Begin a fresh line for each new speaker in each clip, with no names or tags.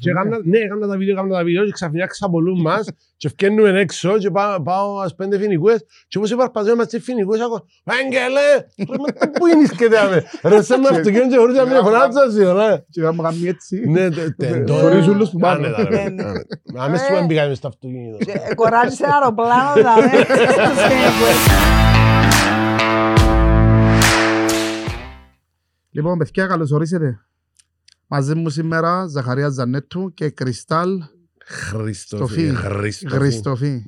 Και έκανα, ναι, έκανα τα βίντεο, έκανα τα βίντεο και ξαφνικά ξαπολούν μας και φκένουμε έξω και πάω, πάω ας πέντε φοινικούες και όπως υπαρπαζέμε μας και φοινικούες ακούω «Άγγελε, πού είναι σκέτε άμε, ρε σε με αυτοκίνητο και χωρίς να μην φωνάτσας ρε».
Και να μου κάνει έτσι.
Ναι, τεντό.
Χωρίς ούλους που πάνω.
Άνετα, ρε. Αμέσως που μπήκαμε στο αυτοκίνητο.
Ε, Κοράζεις σε αεροπλάνο, δηλαδή.
Λοιπόν, παιδιά, καλώς ορίσετε. Μαζί μου σήμερα Ζαχαρία Ζανέτου και Κρυστάλ
Χριστοφή.
Στοφή.
Χριστοφή.
Χριστοφή.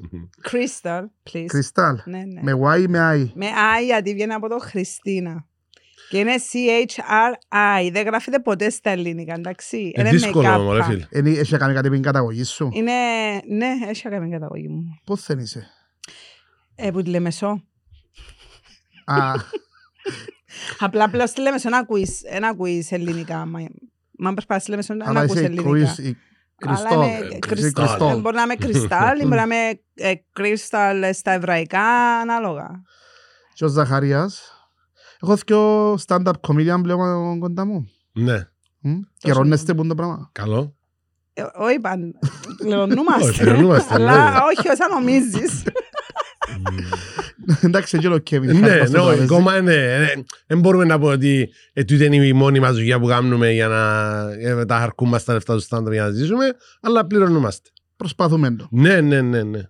Crystal, please.
Κρυστάλ.
Ναι, ναι.
Με Y ή με I.
Με I γιατί βγαίνει από το Χριστίνα. Και είναι C-H-R-I. Δεν γράφεται ποτέ στα ελληνικά, εντάξει.
Είναι
Είναι με
δύσκολο, μωρέ
κάπα.
φίλε.
Είναι- Έχει κάνει κάτι με την καταγωγή σου;
Είναι, ναι, έχει κάνει καταγωγή μου.
Πώς δεν είσαι;
Ε, που τη Λεμεσό.
Α,
Απλά πλέον στη Λεμεσό να ακούεις, να ακούεις ελληνικά. Μα, μα προσπαθείς στη Λεμεσό να
αλλά
ακούεις
είσαι
ελληνικά.
Κρίς- η-
Αλλά
Κριστό.
είναι
Είσαι
κρυστάλλ.
Κριστό.
Ε, Μπορεί να είμαι κρυστάλλ ή μπορεί να είμαι ε, κρυστάλλ στα εβραϊκά, ανάλογα.
Και ο Ζαχαρίας. Έχω δυο stand-up comedian πλέον κοντά μου.
Ναι,
Μμ, Καιρώνεστε που είναι το πράγμα.
καλό.
Ε, Όχι, παν.
Όχι,
Πληρωνούμαστε.
πληρωνούμαστε,
Αλλά
ναι.
όχι όσα νομίζεις.
Εντάξει, και ο Κέβιν.
Ναι,
Χάρη
ναι,
μας το
ακόμα ναι. Δεν μπορούμε να πω ότι ε, τούτη είναι η μόνη μας δουλειά που κάνουμε για να ε, τα χαρκούμε μας τα λεφτά του στάνταρ για να ζήσουμε, αλλά πληρωνούμαστε.
Προσπαθούμε το.
Ναι, ναι, ναι, ναι.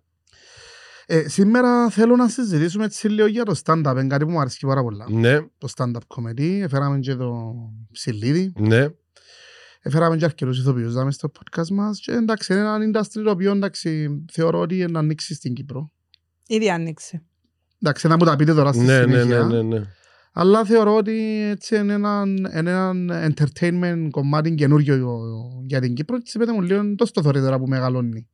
Ε, σήμερα θέλω να συζητήσουμε έτσι λίγο για το stand-up. Είναι κάτι που μου αρέσει πάρα πολλά.
Ναι,
Το stand-up comedy. Έφεραμε και το Ψιλίδι.
ναι.
Έφεραμε και αρκετούς ηθοποιούς δάμε στο podcast μας. Και εντάξει, είναι ένα industry το οποίο εντάξει, θεωρώ ότι είναι να ανοίξει στην Κύπρο.
Ήδη άνοιξε.
Εντάξει, να μου τα πείτε τώρα στη
Ναι, ναι,
συνέχεια.
ναι, ναι, ναι.
Αλλά θεωρώ ότι έτσι είναι ένα, είναι ένα entertainment κομμάτι καινούριο για την Κύπρο. Έτσι πέτε μου λίγο τόσο το θωρεί τώρα που μεγαλώνει.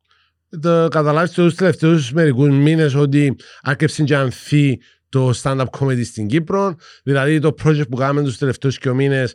Το καταλάβεις τους τελευταίους μερικούς μήνες ότι άρχισε και ανθεί το stand-up comedy στην Κύπρο. Δηλαδή το project που κάναμε τους τελευταίους και μήνες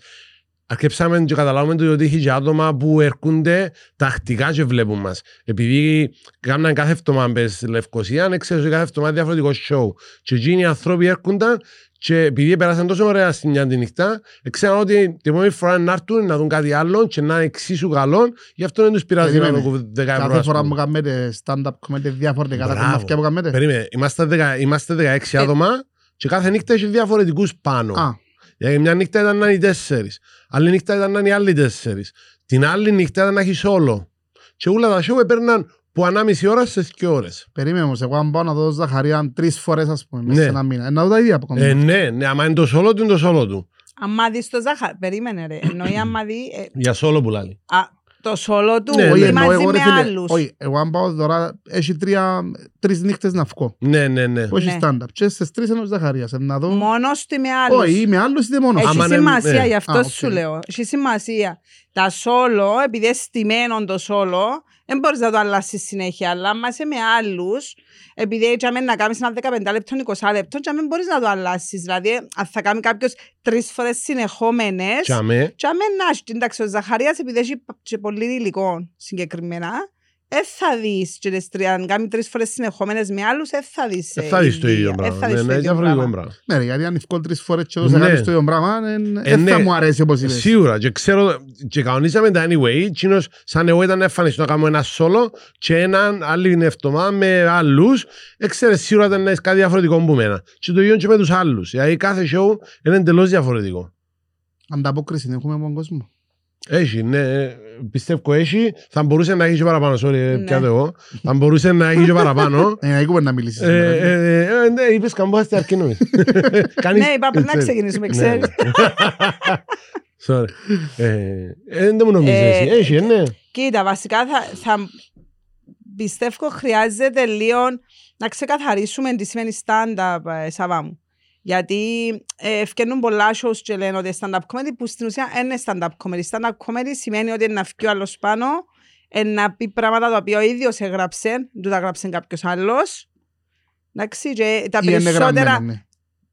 Αρκεψάμε και καταλάβουμε το ότι έχει και άτομα που έρχονται τακτικά και βλέπουν μας. Επειδή κάναν κάθε εβδομάδα μπες στη Λευκοσία, έξερε ότι κάθε εβδομάδα διαφορετικό show. Και εκείνοι οι άνθρωποι έρχονταν και επειδή πέρασαν τόσο ωραία στη μια τη νυχτά, ξέραν ότι την επόμενη φορά να έρθουν να δουν κάτι άλλο και να είναι εξίσου καλό, γι' αυτό δεν τους πειράζει να
Περίμενε.
δουν 10 ευρώ.
Κάθε
ας
φορά
πούμε.
που κάνετε stand-up comedy διαφορετικά τα
Μπράβο.
κομμάτια που κάνετε.
Περίμενε, είμαστε, δεκα, είμαστε 16 άτομα και κάθε νύχτα έχει διαφορετικούς πάνω.
Α,
Γιατί μια νύχτα ήταν να είναι οι τέσσερις. Άλλη νύχτα ήταν να είναι οι άλλοι τέσσερις. Την άλλη νύχτα ήταν να έχεις όλο. Και όλα τα show έπαιρναν που μιάμιση ώρα σε δύο ώρες.
περίμενε όμως, εγώ αν πάω να δω Ζαχαρία τρεις φορές ας πούμε, μέσα
Ναι.
σε ένα μήνα. Ε, Να δω τα ίδια που
Ε,
κάνουμε.
ναι, ναι, άμα είναι το σόλο του, είναι το σόλο του.
Άμα δεις το ζάχα, περίμενε ρε. Εννοεί άμα δεις ε,
Για σόλο που λέει.
Α, το σόλο του
Ναι,
ή
ναι.
Όχι, εννοώ
μαζί
εγώ, ρε
με
φίλε,
άλλους.
όχι, εγώ αν πάω τώρα, έχει τρία, τρεις νύχτες να βγω.
Ναι, ναι, ναι.
Που έχει
Ναι.
stand-up. Και στις τρεις είναι ο Ζαχαρίας. ε, Να δω...
Μόνος του ή με άλλους.
Όχι, είμαι άλλος είτε μόνος.
Έχει
Άμα είναι-
σημασία,
ναι.
γι' αυτό
Α,
σου
οκ.
λέω. Έχει σημασία. Τα σόλο, επειδή είναι στημένο το σόλο, δεν μπορείς να το αλλάσεις συνέχεια. Αλλά άμα είσαι με άλλους, επειδή έτσι άμα να κάνεις ένα 15 λεπτό, 20 λεπτό, και άμα μπορείς να το αλλάσεις. Δηλαδή, αν θα κάνει κάποιος τρεις φορές συνεχόμενες,
Και αμέ.
και άμα να έχει, εντάξει, ο Ζαχαρίας, επειδή έχει και πολύ υλικό συγκεκριμένα, δεν θα δεις και τις τρία, αν κάνει τρεις φορές συνεχόμενες με άλλους, δεν θα δεις
Δεν
ε,
θα δεις το
ίδια.
ίδιο
Ε,
πράγμα.
θα
Ναι,
δεις το
ναι,
ίδιο
διαφορετικό
πράγμα.
πράγμα.
Ναι, ρε, γιατί αν ευκόλ τρεις φορές και εδώ σε
Ναι.
κάνεις το ίδιο πράγμα, δεν
Ε,
δεν θα
ναι.
μου αρέσει όπως είπες.
Σίγουρα. Και ξέρω, και κανονίσαμε τα anyway. Εκείνος σαν εγώ ήταν να εμφανιστώ να κάνω ένα solo και έναν άλλη εβδομάδα με άλλους. Έξερε σίγουρα ήταν να έχεις κάτι διαφορετικό που μένα. Και το ίδιο και με τους άλλους. Δηλαδή κάθε show είναι εντελώς διαφορετικό.
Ανταπόκριση έχουμε από τον κόσμο.
Έχει, ναι. Πιστεύω έχει. Θα μπορούσε να έχει και παραπάνω. Sorry,
Ναι.
πιάτο εγώ. Θα μπορούσε να έχει και παραπάνω.
Ε, εκεί μπορεί να μιλήσεις.
Ε,
σήμερα.
ε, ε, Ναι, είπες καμπόσαστε αρκεί νομίζεις. Κάνεις-
Ναι, είπα πριν να
ξέρεις.
ξεκινήσουμε,
Ναι.
ξέρεις.
Sorry. Ε, ε, Δεν μου νομίζεις
Ε,
εσύ. Έχει, ναι.
Κοίτα, βασικά θα, θα πιστεύω χρειάζεται λίγο να ξεκαθαρίσουμε τι σημαίνει stand-up, ε, Σαββά μου. Γιατί ε, ευκαινούν πολλά shows και λένε ότι είναι stand-up comedy που στην ουσία δεν είναι stand-up comedy. Stand-up comedy σημαίνει ότι είναι να βγει ο άλλος πάνω, ε, να πει πράγματα τα οποία ο ίδιος έγραψε, του τα γράψε κάποιος άλλος. Εντάξει, και τα
Ή είναι
περισσότερα
γραμμένα, ναι.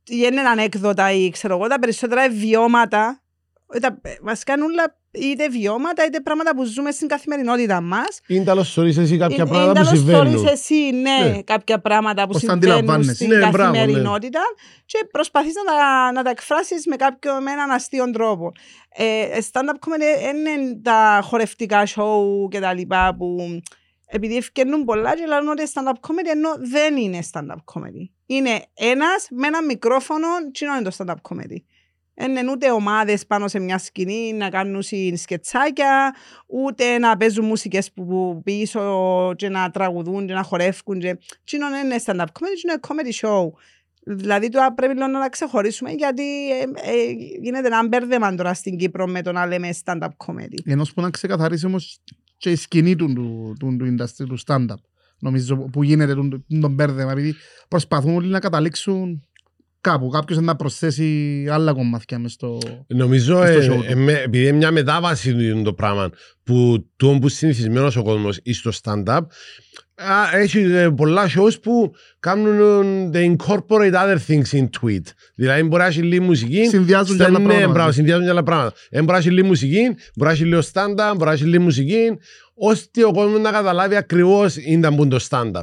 ή είναι ανέκδοτα ή ξέρω εγώ, τα περισσότερα βιώματα, ε, τα, ε, βασικά είναι όλα είτε βιώματα είτε πράγματα που ζούμε στην καθημερινότητα μας.
Είναι τέλο stories εσύ κάποια πράγματα που
τέλος
συμβαίνουν.
stories εσύ, ναι,
Ναι.
κάποια πράγματα που
Πώς τα
συμβαίνουν
αντιλαμβάνεσαι.
στην
Ναι, μπράβο, ναι.
καθημερινότητα και προσπαθείς να τα, να τα εκφράσεις με κάποιο με έναν αστείο τρόπο. Ε, stand-up comedy είναι τα χορευτικά show και τα λοιπά που επειδή ευκαιρνούν πολλά και λένε ότι stand-up comedy ενώ δεν είναι stand-up comedy. Είναι ένας με ένα μικρόφωνο και είναι το stand-up comedy. Είναι ούτε ομάδες πάνω σε μια σκηνή να κάνουν σκετσάκια, ούτε να παίζουν μουσικές που, που πίσω και να τραγουδούν και να χορεύουν. Και... Τι είναι είναι stand-up comedy, είναι comedy show. Δηλαδή τώρα πρέπει λίγο να τα ξεχωρίσουμε γιατί ε, ε, γίνεται ένα μπέρδεμα τώρα στην Κύπρο με το να λέμε stand-up comedy.
Ενώ που να ξεκαθαρίσει όμως και η σκηνή του, του, του, του, industry, του stand-up. Νομίζω που γίνεται τον, τον, τον μπέρδεμα, επειδή προσπαθούν όλοι να καταλήξουν κάπου. Κάποιος να προσθέσει άλλα κομμάτια μες στο...
Νομίζω,
στο
ε,
show
ε,
του.
με- επειδή είναι μια μετάβαση του είναι το πράγμα που το που συνηθισμένος ο κόσμος ή στο stand-up, α, έχει ε, πολλά shows που κάνουν they incorporate other things into it. Δηλαδή μπορεί να έχει λίγη μουσική.
Συνδυάζουν και
στα-
άλλα
ναι,
πράγματα.
μπράβο, συνδυάζουν και άλλα πράγματα. Ε, μπορεί να έχει λίγη μουσική, μπορεί να έχει λίγο stand-up, μπορεί να έχει λίγη μουσική, ώστε ο κόσμος να καταλάβει ακριβώς ήταν που είναι το stand-up.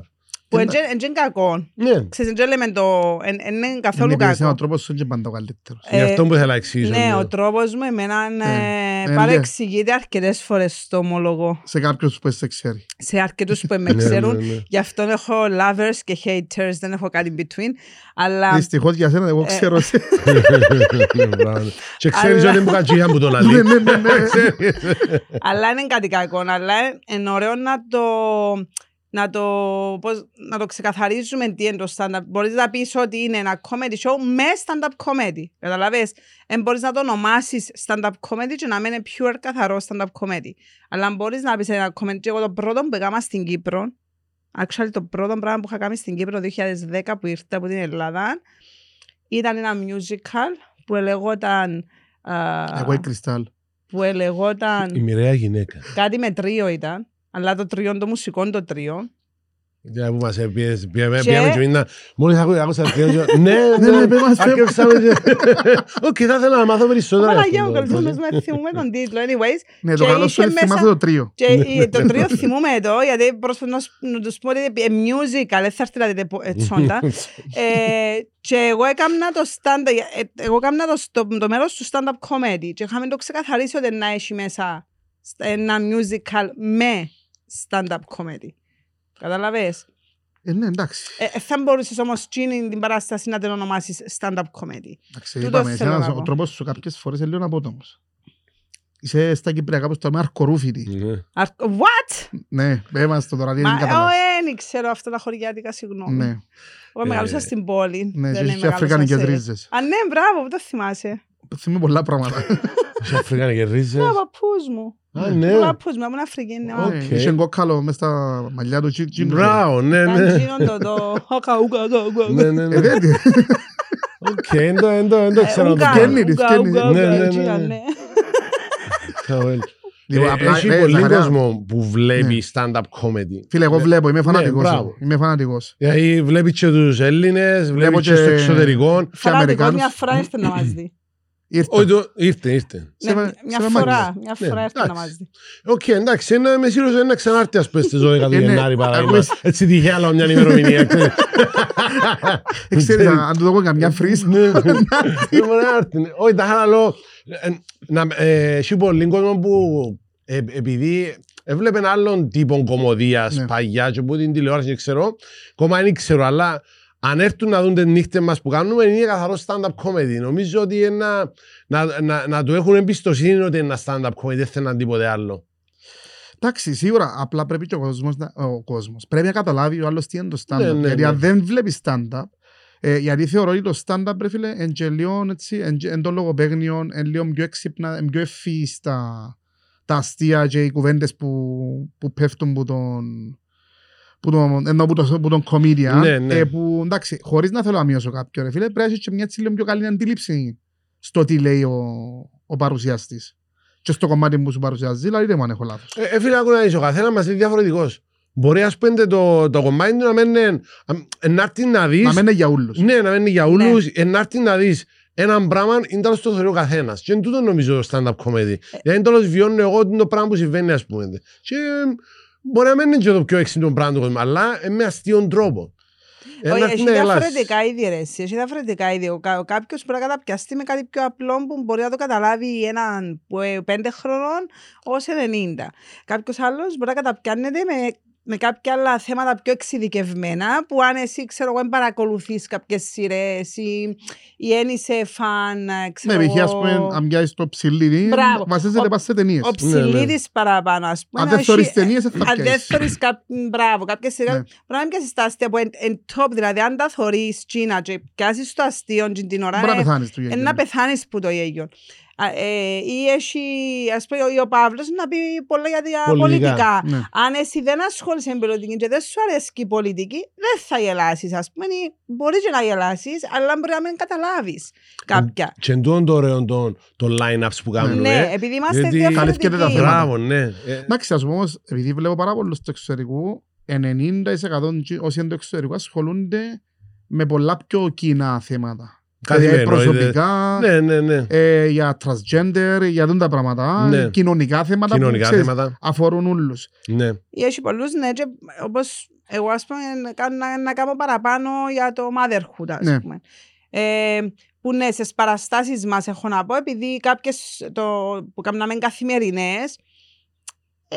Που
Τι
δεν είναι κακό.
Ναι,
Ξέρεις, δεν λέμε το... εν- εν Είναι καθόλου
Είναι επειδή ο
κακό.
τρόπος σου είναι και πάντα ο καλύτερος.
είναι
Ε,
αυτό που θέλω να εξηγήσω.
Ναι,
ναι.
ο τρόπος μου εμένα
Ε,
ε,
ε,
παρεξηγείται αρκετές φορές στο ομολογώ.
Σε κάποιους που σε ξέρει.
Σε αρκετούς που με
Ναι,
ξέρουν.
ναι, ναι.
Γι' αυτό έχω lovers και haters, δεν έχω κάτι in between. Αλλά
Δυστυχώς για σένα, εγώ
ε,
ξέρω. σε-
Ναι, μπράβο. Και ξέρεις
Αλλά-
ότι είναι που κατσίγια που τον
Ναι,
αλεί.
ναι, ναι, ναι.
Αλλά είναι κάτι κακό, αλλά είναι ωραίο να το, να το, πώς, να το ξεκαθαρίζουμε τι είναι το stand-up. Μπορείς να πεις ότι είναι ένα comedy show με stand-up comedy. Καταλαβες. Δεν μπορείς να το ονομάσεις stand-up comedy και να μην είναι pure καθαρό stand-up comedy. Αλλά μπορείς να πεις ένα comedy. Και εγώ το πρώτο που έκανα στην Κύπρο, actually το πρώτο πράγμα που είχα κάνει στην Κύπρο το 2010 που ήρθα από την Ελλάδα, ήταν ένα musical που ελεγόταν... α,
Εγώ η Κρυστάλ.
που ελεγόταν
Η μοιραία γυναίκα.
Κάτι με τρίο ήταν. Αλλά το τρίο, το μουσικό το τρίο.
Για που μας έπιες, πήγαμε
Και-
πήγαμε και μήνα, μόλις ακού- άκουσα το τρίο, ναι,
Ναι, ναι,
ναι,
πες μας, πες.
αρκεύσαμε και... Οκ, θα ήθελα να μάθω περισσότερα.
Παναγία μου,
για αυτό το
καλούς με θυμούμε τον τίτλο. Anyways,
Ναι, το
Και
καλό σου
είχε
είναι θυμάσαι
μέσα-
το τρίο.
και η- το τρίο θυμούμε το, γιατί προσπαθώ να σ- να τους πω ότι είναι musical, δεν θα έρθει να δείτε πο- ε, τσόντα. Ε, Και εγώ έκανα το stand ε, εγώ έκανα το, το, το μέρος του stand-up comedy και είχαμε το ξεκαθαρίσει ότι να έχει μέσα στα- ένα musical με stand-up comedy. Καταλαβες;
Ε, ναι, εντάξει.
Ε, ε, θα μπορούσες όμως τσίνη την παράσταση να την ονομάσεις stand-up comedy.
Εντάξει,
τούτο
είπαμε,
θέλω
εσένα
να
ο
πω.
τρόπος σου κάποιες φορές είναι λίγο απότομος. Είσαι στα Κυπριακά που στο λέμε αρκορούφιτη.
Ναι.
Αρ- What?
Ναι, πέμας το τώρα, τι
Μα,
είναι
ω,
καταλάβει.
ε, δεν ξέρω αυτά τα χωριάτικα, συγγνώμη.
Ναι,
Εγώ μεγαλούσα
Ε,
στην πόλη.
ναι,
δεν
και
είναι
έχει και
μεγάλωσα
αφρικανικές
σε-
ρίζες.
Α, ναι, μπράβο, που το θυμάσαι.
Θυμάμαι πολλά πράγματα.
Σε Αφρικάνικες
Ναι, ο
ρίζες.
παππούς μου.
Α,
Ο
ναι.
παππούς μου, ήμουν Αφρική. ναι.
Οκ.
Ναι, Είχε κόκκαλο μες στα μαλλιά του τσι- τσίνου.
Μπράβο, ναι,
Ήταν
ναι.
τζίνον το το οκα, οκα, οκα, οκα.
Ναι, ναι,
Ε,
ναι.
δεν τι.
Οκ, δεν το- δεν το- δεν το
Ε,
ξέρω.
ουγκα,
το πράγμα.
Φκένει,
ουγκα,
φκένει.
ουγκα,
Ναι,
ουγκα,
ναι, ναι,
τζίναν,
ναι.
ναι.
Καουέλ.
Λοιπόν,
Ε,
απλά,
Έχει
ρε,
πολύ
Ζαχαριά,
κόσμο που βλέπει
Ναι.
stand-up comedy.
Φίλε, εγώ
Ναι.
βλέπω, είμαι
Ναι,
φανατικός.
μπράβο.
εγώ. Είμαι φανατικός.
Δηλαδή βλέπεις και τους Έλληνες, βλέπεις και
και-
στο εξωτερικό.
Και
Φανατικός
Αμερικάνους.
μια φορά ήρθε να μας δεις.
Ήρθα.
Όχι, το- ήρθε, ήρθε.
Σε
Ναι,
με-
Μια
σε με
φορά,
μάγισσα.
μια
Ναι,
φορά ήρθε να
εντάξει.
μας δει.
Οκ, εντάξει, είναι- είμαι σίγουρος ότι είναι ξανάρθει ας πούμε στις 12 του
Ε, ναι.
Γενάρη παράδειγμα.
Ακούεις.
Έτσι τυχαία αλλά μια ημερομηνία. ξέρεις.
Ε, Ξέρεις, αν αν του δω καμιά φρύς,
Ναι, ναι. Δεν μπορεί να έρθει, ναι. Όχι, τα είχα λέω. ε, να- ε, Έχει πολύ κόσμο που ε, επειδή έβλεπε άλλον τύπο κομμωδίας
Ναι.
παγιά και που την τηλεόραση δεν ξέρω, ακόμα δεν ξέρω, αλλά αν έρθουν να δουν τις νύχτες μας που κάνουμε είναι καθαρό stand-up comedy. Νομίζω ότι είναι να, να, να, να του έχουν εμπιστοσύνη ότι είναι ένα stand-up comedy, δεν θέλουν τίποτε άλλο.
Εντάξει, σίγουρα. Απλά πρέπει και ο κόσμος, να- ο κόσμος. Πρέπει να καταλάβει ο άλλος τι είναι το stand-up.
Ναι, ναι,
γιατί
ναι.
αν δεν βλέπεις stand-up, ε, γιατί θεωρώ ότι το stand-up ρε φίλε εν και λίγο έτσι, εν, και- εν το λογοπαίγνιο, εν λίγο πιο έξυπνα, εν πιο ευφύ στα τα αστεία και οι κουβέντες που, που πέφτουν που τον που τον, ενώ που τον, που τον comedian,
Ναι, ναι.
Ε, που εντάξει, χωρίς να θέλω να μειώσω κάποιον, ρε φίλε, πρέπει να έχει και μια έτσι λίγο πιο καλή αντίληψη στο τι λέει ο, ο παρουσιαστής. Και στο κομμάτι που σου παρουσιάζει, δηλαδή δεν μου αν έχω λάθος.
Ε, ε, φίλε, άκου να δεις, ο καθένας μας είναι διαφορετικός. Μπορεί ας πούμε το, το κομμάτι του να μένει, να έρθει να δεις
Να μένει για όλους.
Ναι, να μένει για όλους, ε, να έρθει να δεις έναν πράγμα είναι τέλος το θεωρεί ο καθένας. Και είναι τούτο νομίζω το stand-up comedy. Γιατί τέλος βιώνω εγώ το πράγμα που συμβαίνει ας πούμε. Και μπορεί να μην είναι και το πιο έξυπνο πράγμα του κόσμου, αλλά ε, με αστείον τρόπο. Ε, να
Όχι,
έρθει
έχει
να γελάσει.
διαφορετικά είδη ρε εσύ, έχει διαφορετικά είδη. Ο, κα- κάποιος μπορεί να καταπιαστεί με κάτι πιο απλό που μπορεί να το καταλάβει έναν που, ε, πέντε χρονών ως 90. Κάποιος άλλος μπορεί να καταπιάνεται με, με κάποια άλλα θέματα πιο εξειδικευμένα που αν εσύ ξέρω εγώ δεν παρακολουθείς κάποιες σειρές ή, ή εν είσαι φαν ε, ξέρω
Ναι, π.χ. ας
εγώ,
πούμε, αν πιάσεις το ψηλίδι,
Μπράβο.
βασίζεται
Ο-
πάντα σε ταινίες.
ο ψηλίδης παραπάνω ας πούμε.
Αν
να
δεν θωρείς
έχει-
ταινίες, δεν θα
Αν δεν
πιάσεις.
θωρείς κάποιο, μπράβο, κάποιες σειρές,
Ναι.
μπορεί να μην πιάσεις τα αστεία που είναι εν top, δηλαδή αν τα θωρείς Κίνα και πιάσεις το αστείο και την ώρα,
Μπορεί να
ε,
πεθάνεις του
ε,
γέγγιου.
να πεθάνεις που το γέγιο. Α, ε, Ή έχει, ας πούμε, ο- ο Παύλος να πει πολλά για τα
Πολιτικά.
πολιτικά.
Ναι.
Αν εσύ δεν ασχολείσαι με πολιτική και δεν σου αρέσει η πολιτική, δεν θα γελάσεις, ας πούμε. ή Μπορείς και να γελάσεις, αλλά μπορεί να μην καταλάβεις κάποια.
Και εν τούτον το ωραίο των των line-ups που κάνουμε.
Ναι, επειδή είμαστε
γιατί
καλύφθηκε τα
διαφορετικοί.
θέματα.
Μπράβο, ναι. Ε,
Εντάξει, ας πούμε όμως, επειδή βλέπω πάρα πολλούς του εξωτερικού, 90% τσι- όσοι είναι του εξωτερικού ασχολούνται με πολλά πιο κοινά θέματα. Δηλαδή,
καθημερινό,
προσωπικά,
Ναι, ναι, ναι.
ε, για transgender, για δουν τα πράγματα,
Ναι.
κοινωνικά θέματα
Κοινωνικά
που ξέρεις,
θέματα.
αφορούν όλους.
Ναι.
Ή έχει πολλούς, ναι, και όπως εγώ ας πούμε να, κάνω- να, να κάνω παραπάνω για το motherhood ας
Ναι.
πούμε. Ε, που ναι, στις παραστάσεις μας έχω να πω, επειδή κάποιες το, που κάναμε καθημερινές,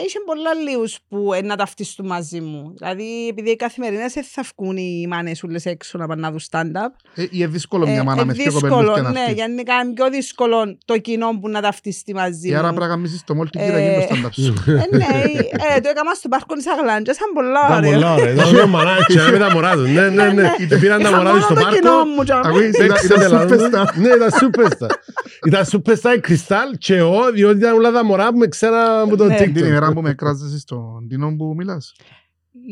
Είχε πολλά λίγους που ε, να ταυτιστούν μαζί μου. Δηλαδή, επειδή οι καθημερινές δεν θα βγουν οι μάνες ούλες έξω να πάνε να δουν stand-up.
Ε, ή είναι δύσκολο μια μάνα
ε,
με δύο
δύσκολο,
κοπέλους και να
ναι,
έρθει.
γιατί είναι κάνει πιο δύσκολο το κοινό που να ταυτιστεί μαζί
Και άρα
μου.
πρέπει να γαμίσεις το μόλτι
Ε,
και να γίνει το stand-up σου.
Ε, ναι, ε, το έκανα στο πάρκο της Αγλάντζας, ήταν πολλά
Ήταν
ωραίο.
πολλά ωραία. Ήταν δύο μανάκια με τα μωρά τους. Ναι, ναι, ναι. Πήραν τα
Είχα
μωρά τους
μόνο
στο
το κοινό
πάρκο.
μου, τζάμε.
Ακούεις, ήταν-
Παίξτε
ήταν
τελάδες.
superstar.
Ναι, ήταν superstar. Ήταν superstar η Κρυστάλ και εγώ, διότι ήταν όλα τα μωρά που με ξέρα από το
Ναι.
Την
TikTok.
Ημέρα που με κράζεσαι στον Τινό που μιλάς.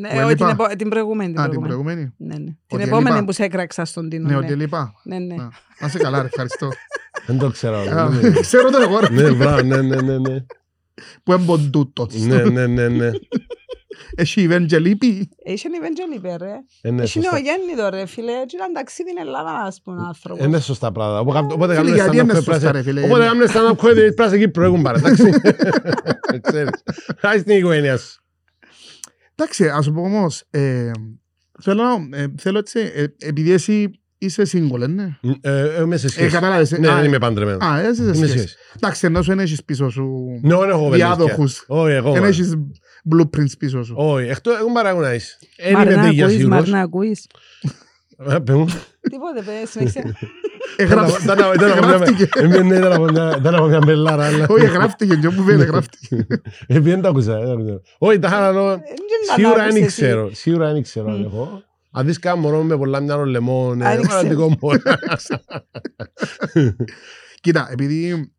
Ναι,
Που
όχι, την,
έλειπα.
επο- την προηγούμενη.
Α, την
προηγούμενη.
προηγούμενη.
Ναι, ναι. Την
Ότι
επόμενη
έλειπα.
που σε έκραξα στον Τίνο.
Ναι,
ναι.
ότι λείπα.
Ναι, ναι.
Α, Να σε καλά, ρε, ευχαριστώ.
Δεν το ξέρω.
Α,
ναι, ναι.
Ξέρω το εγώ, ρε,
Ναι, μπράβο, ναι, ναι, ναι, ναι.
που έμπον τούτος.
Ναι, ναι, ναι, ναι.
Έχει event και λείπει.
Έχει Ευαγγελή, πέ, ρε.
Ε, ναι,
Έχει
σωστά.
νεογέννητο, ρε, φίλε. Έτσι ήταν ταξίδι στην Ελλάδα, ας πούμε, άνθρωπος.
Ε, Είναι σωστά πράγματα. Οπότε- Οπότε
Φίλε,
κάνουμε
γιατί
stand-up
είναι
comedy,
σωστά,
πρέπει να-
ρε, φίλε.
Οπότε κάνουμε stand-up comedy, πρέπει να σε Κύπρο, έχουν πάρε, εντάξει. Ξέρεις. Χάρη στην οικογένεια σου.
Εντάξει, ας πω όμως, ε, θέλω, ε, θέλω έτσι, ε, επειδή εσύ είσαι single, ε, ναι.
Ε, Είμαι σε
Ε,
σχέση.
κατάλαβες. ε,
Ναι,
α,
δεν είμαι παντρεμένος.
Α, εσύ είσαι
Είμαι σε
σχέση.
σχέση.
Εντάξει, ενώ σου δεν έχεις πίσω σου
Ναι, δεν έχω παιδιά.
διάδοχους.
Όχι, εγώ.
Δεν
μα.
έχεις blueprints πίσω σου.
Όχι, εκτός εγώ παράγω να είσαι. Δεν
Μαρ,
είμαι
να
τέτοια
ακούεις,
σίγουρος.
Μαρ, να ακούεις.
Ε, παι μου.
Τίποτε, παι, συνέχισε.
Εγγράφ-
Ήταν από- ήταν από μια-
Εγγράφτηκε.
ε, ναι, ήταν από μια- ήταν από μια μπελάρα, αλλά-
Όχι, εγγράφτηκε, και όπου φαίνεται, εγγράφτηκε.
Ε, δεν τα ακούσα, δεν τα ακούσα. Όχι, τα είχα να λέω,
Ε, δεν
Σίγουρα
τα άκουσες
δεν
εσύ.
ξέρω. Σίγουρα δεν ξέρω αν
Μμ.
έχω. Αν δεις κάνα μωρό με πολλά μυαλό λεμόν,
Αν
ε,
ήξερα.
παραδικό μωρό.
Κοίτα, επειδή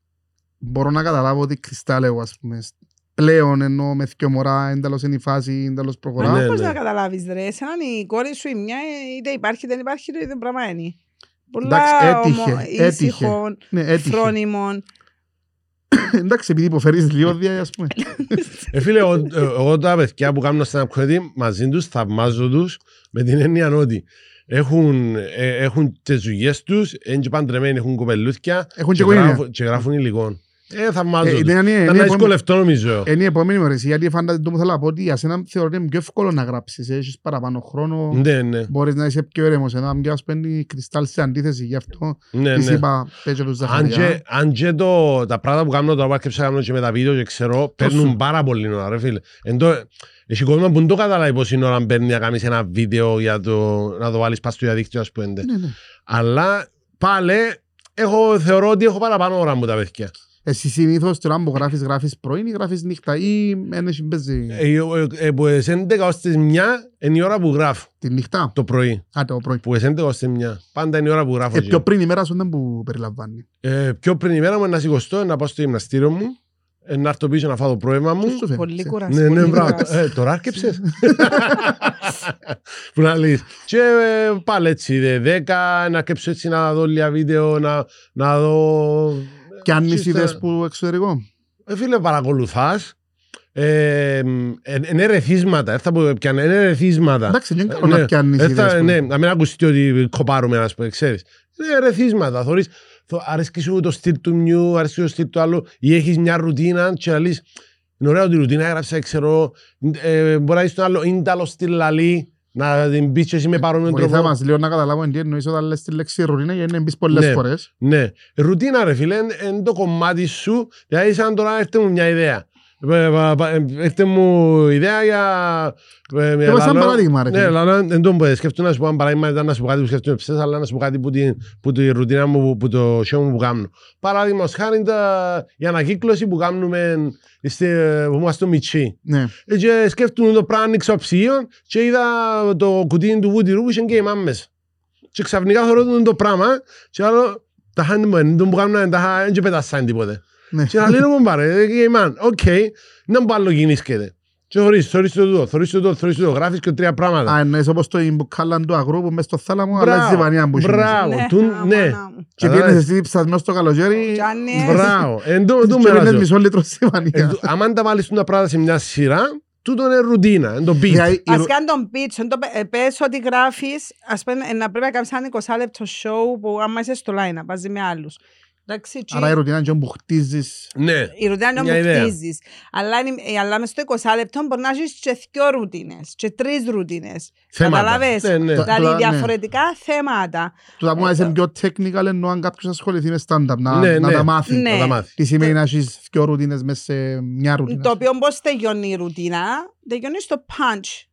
μπορώ να καταλάβω ότι κρυστάλλευω, ας πούμε, πλέον ενώ με δυο μωρά, εντελώς είναι η φάση, εντελώς προχωρά.
Ναι,
Πώς
ναι.
να καταλάβεις, ρε. Εσέναν η κόρη σου η μια, ε, είτε υπάρχει είτε δεν υπάρχει, το ίδιο πράγμα είναι. Πολλά
Εντάξει, έτυχε,
ομο-
έτυχε.
ήσυχων,
Ναι, έτυχε.
φρόνιμων.
Εντάξει, επειδή υποφέρεις διόδια, ας πούμε.
Ε, φίλε, εγώ, ε, εγώ τα παιδιά που κάνουν stand-up comedy μαζί τους θαυμάζω τους με την έννοια ότι έχουν, ε, έχουν τις δουλειές τους, είναι και παντρεμένοι, έχουν κοπελούθια
Έχουν και
και,
οικογένεια.
γράφουν, και γράφουν υλικών. Ε, θαυμάζω
Ε,
τους.
είναι- είναι- είναι
Ήταν να
επόμενη-
δυσκολευτώ νομίζω.
Είναι η επόμενη ώρα, εσύ, γιατί φαντάζομαι το που θέλω να πω ότι για σένα θεωρώ ότι είναι πιο εύκολο να γράψεις. Έχεις παραπάνω χρόνο,
Ναι, ναι,
μπορείς να είσαι πιο ήρεμος. Ενώ αν και ας παίρνει η κρυστάλλ σε αντίθεση γι' αυτό,
ναι,
της
ναι.
είπα πέτσε τους
Αν
Ζαχαριά.
και, αν και το, τα πράγματα που κάνω τώρα που άρχισα να κάνω και με τα βίντεο και ξέρω, παίρνουν πάρα πολύ ώρα ρε φίλε. Εν το, έχει κόσμο που δεν το καταλάβει πόση ώρα παίρνει να κάνεις ένα βίντεο για το, να το βάλεις πας στο διαδίκτυο ας πούμε.
Ναι, ναι.
Αλλά πάλι έχω, θεωρώ ότι έχω παραπάνω ώρα μου τα παιδιά.
Εσύ συνήθως τώρα που γράφεις, γράφεις πρωί ή γράφεις νύχτα ή δεν έχει παίζει
Ε, ε, ε, που τις 11 ως τις 1 είναι η ώρα που γράφω
τη νύχτα;
το πρωί.
Α, το πρωί.
Που τις 11 ως τις 1. Πάντα είναι η ώρα που γράφω.
Ε,
εκεί.
πιο πριν η μέρα σου δεν που περιλαμβάνει.
Ε, πιο πριν η μέρα μου είναι να σηκωστώ, να πάω στο γυμναστήριο μου, ε, να έρθω πίσω να φάω το πρόβλημα μου.
Πώς σου
Πολύ
φαίνεται.
κουράση.
Ναι, ναι,
πολύ
μπράβο.
κουράση.
Ε, τώρα άρκεψες; Που να λύσεις. Και ε, πάλι έτσι, δε, δέκα, να κέψω έτσι να δω λίγα βίντεο, να, να δω...
Και αν
Ύστερα-
είσαι ιδέες που εξωτερικό.
Ε, φίλε, παρακολουθάς. Ε, είναι ρεθίσματα, έρθα που πιάνε, είναι ρεθίσματα.
Εντάξει, δεν
Ε,
κάνω να
ναι.
πιάνεις
Έρθα,
ιδέες που-
ναι, να μην ακουστεί ότι κοπάρουμε, ας πούμε, ξέρεις. Είναι ρεθίσματα, θωρείς. θω- αρέσκει σου το στυλ του μιου, αρέσκει το στυλ του άλλου, ή έχεις μια ρουτίνα και λαλείς, είναι ωραία τη ρουτίνα, έγραψα, ξέρω, ε, μπορεί να είσαι το άλλο, είναι το άλλο στυλ λαλή, να την πεις και εσύ με παρόμοιο
Βοηθά
τρόπο.
μας λίγο να καταλάβουμε τι εννοείς όταν λες τη λέξη ρουτίνα γιατί είναι μπεις πολλές
Ναι.
φορές.
Ναι, ρουτίνα ρε φίλε, είναι το κομμάτι σου, δηλαδή σαν τώρα έρχεται μου μια ιδέα. Ε, πα- πα- ε, Έρχεται μου ιδέα για... ε,
Και μας σαν
λαλό-
παράδειγμα ρε
Ναι,
φίλε.
αλλά δεν τον πω. Σκέφτομαι να σου πω ένα παράδειγμα, ήταν να σου πω κάτι που σκέφτομαι ψες, αλλά να σου πω κάτι που, την, που τη ρουτίνα μου, που, που το show μου που κάνω. Παράδειγμα, ως χάρη τα, η ανακύκλωση που κάνουμε στη, που είμαστε στο Μιτσί.
Ναι.
Ε, Και σκέφτομαι το πράγμα ανοίξω ψυγείο και είδα το κουτί του βούτυρου που είχε και η μάμες. Και ξαφνικά θεωρώ το, το πράγμα και άλλο τα χάνει μου, δεν που κάνουν, τα χάνει και πετάσαν τίποτε.
Ναι.
Και να λέω μου πάρε, και η μάν, οκ, δεν μπορώ άλλο κινήσκεται. Και χωρίς, θωρείς το τούτο, θωρείς το τούτο, θωρείς το τούτο, γράφεις και τρία πράγματα.
Α, εννοείς όπως το μπουκάλαν του αγρού που μες στο θάλαμο
Μπράβο,
αλλάζει τη βανία που έχει μέσα.
Μπράβο,
Ναι,
τούν-
αμάνα
ναι.
μου.
Και
Κατάλαβες.
πήγαινες εσύ ψασμένος στο καλοκαίρι
Τζάνιες.
Μπράβο. Εν τω- τω
και πίνες
μοιράζω.
μισό λίτρο στη
Εν
βανία.
τω- Άμα τα βάλεις τα πράγματα σε μια σειρά, τούτο είναι ρουτίνα, είναι το beat.
Δηλαδή, η
Ας
ρου-
κάνει τον pitch, αν το πε- ε, πες ότι γράφεις, ας πούμε, ε, να πρέπει να κάνεις ένα 20 λεπτό show που άμα είσαι στο line, πάζει με άλλους. Εντάξει, τσι-
Άρα η ρουτίνα είναι και που χτίζεις.
Ναι.
η ρουτίνα είναι
Μια
όπου
ιδέα.
χτίζεις. Αλλά, είναι- ε, αλλά μες στο 20 λεπτό μπορεί να έχεις και δυο ρουτίνες και τρεις ρουτίνες.
Θέματα.
Καταλάβες;
Ναι, ναι.
Το-
Δηλαδή
ναι.
διαφορετικά θέματα.
Του τα πούμε να είσαι πιο technical εννοώ αν κάποιος ασχοληθεί με stand-up, να,
Ναι,
να
ναι.
τα μάθει.
Ναι.
Να τα μάθει.
Τι σημαίνει να έχεις δυο ρουτίνες μέσα σε μια ρουτίνα.
Το οποίο πώς τελειώνει η ρουτίνα, τελειώνει στο punch.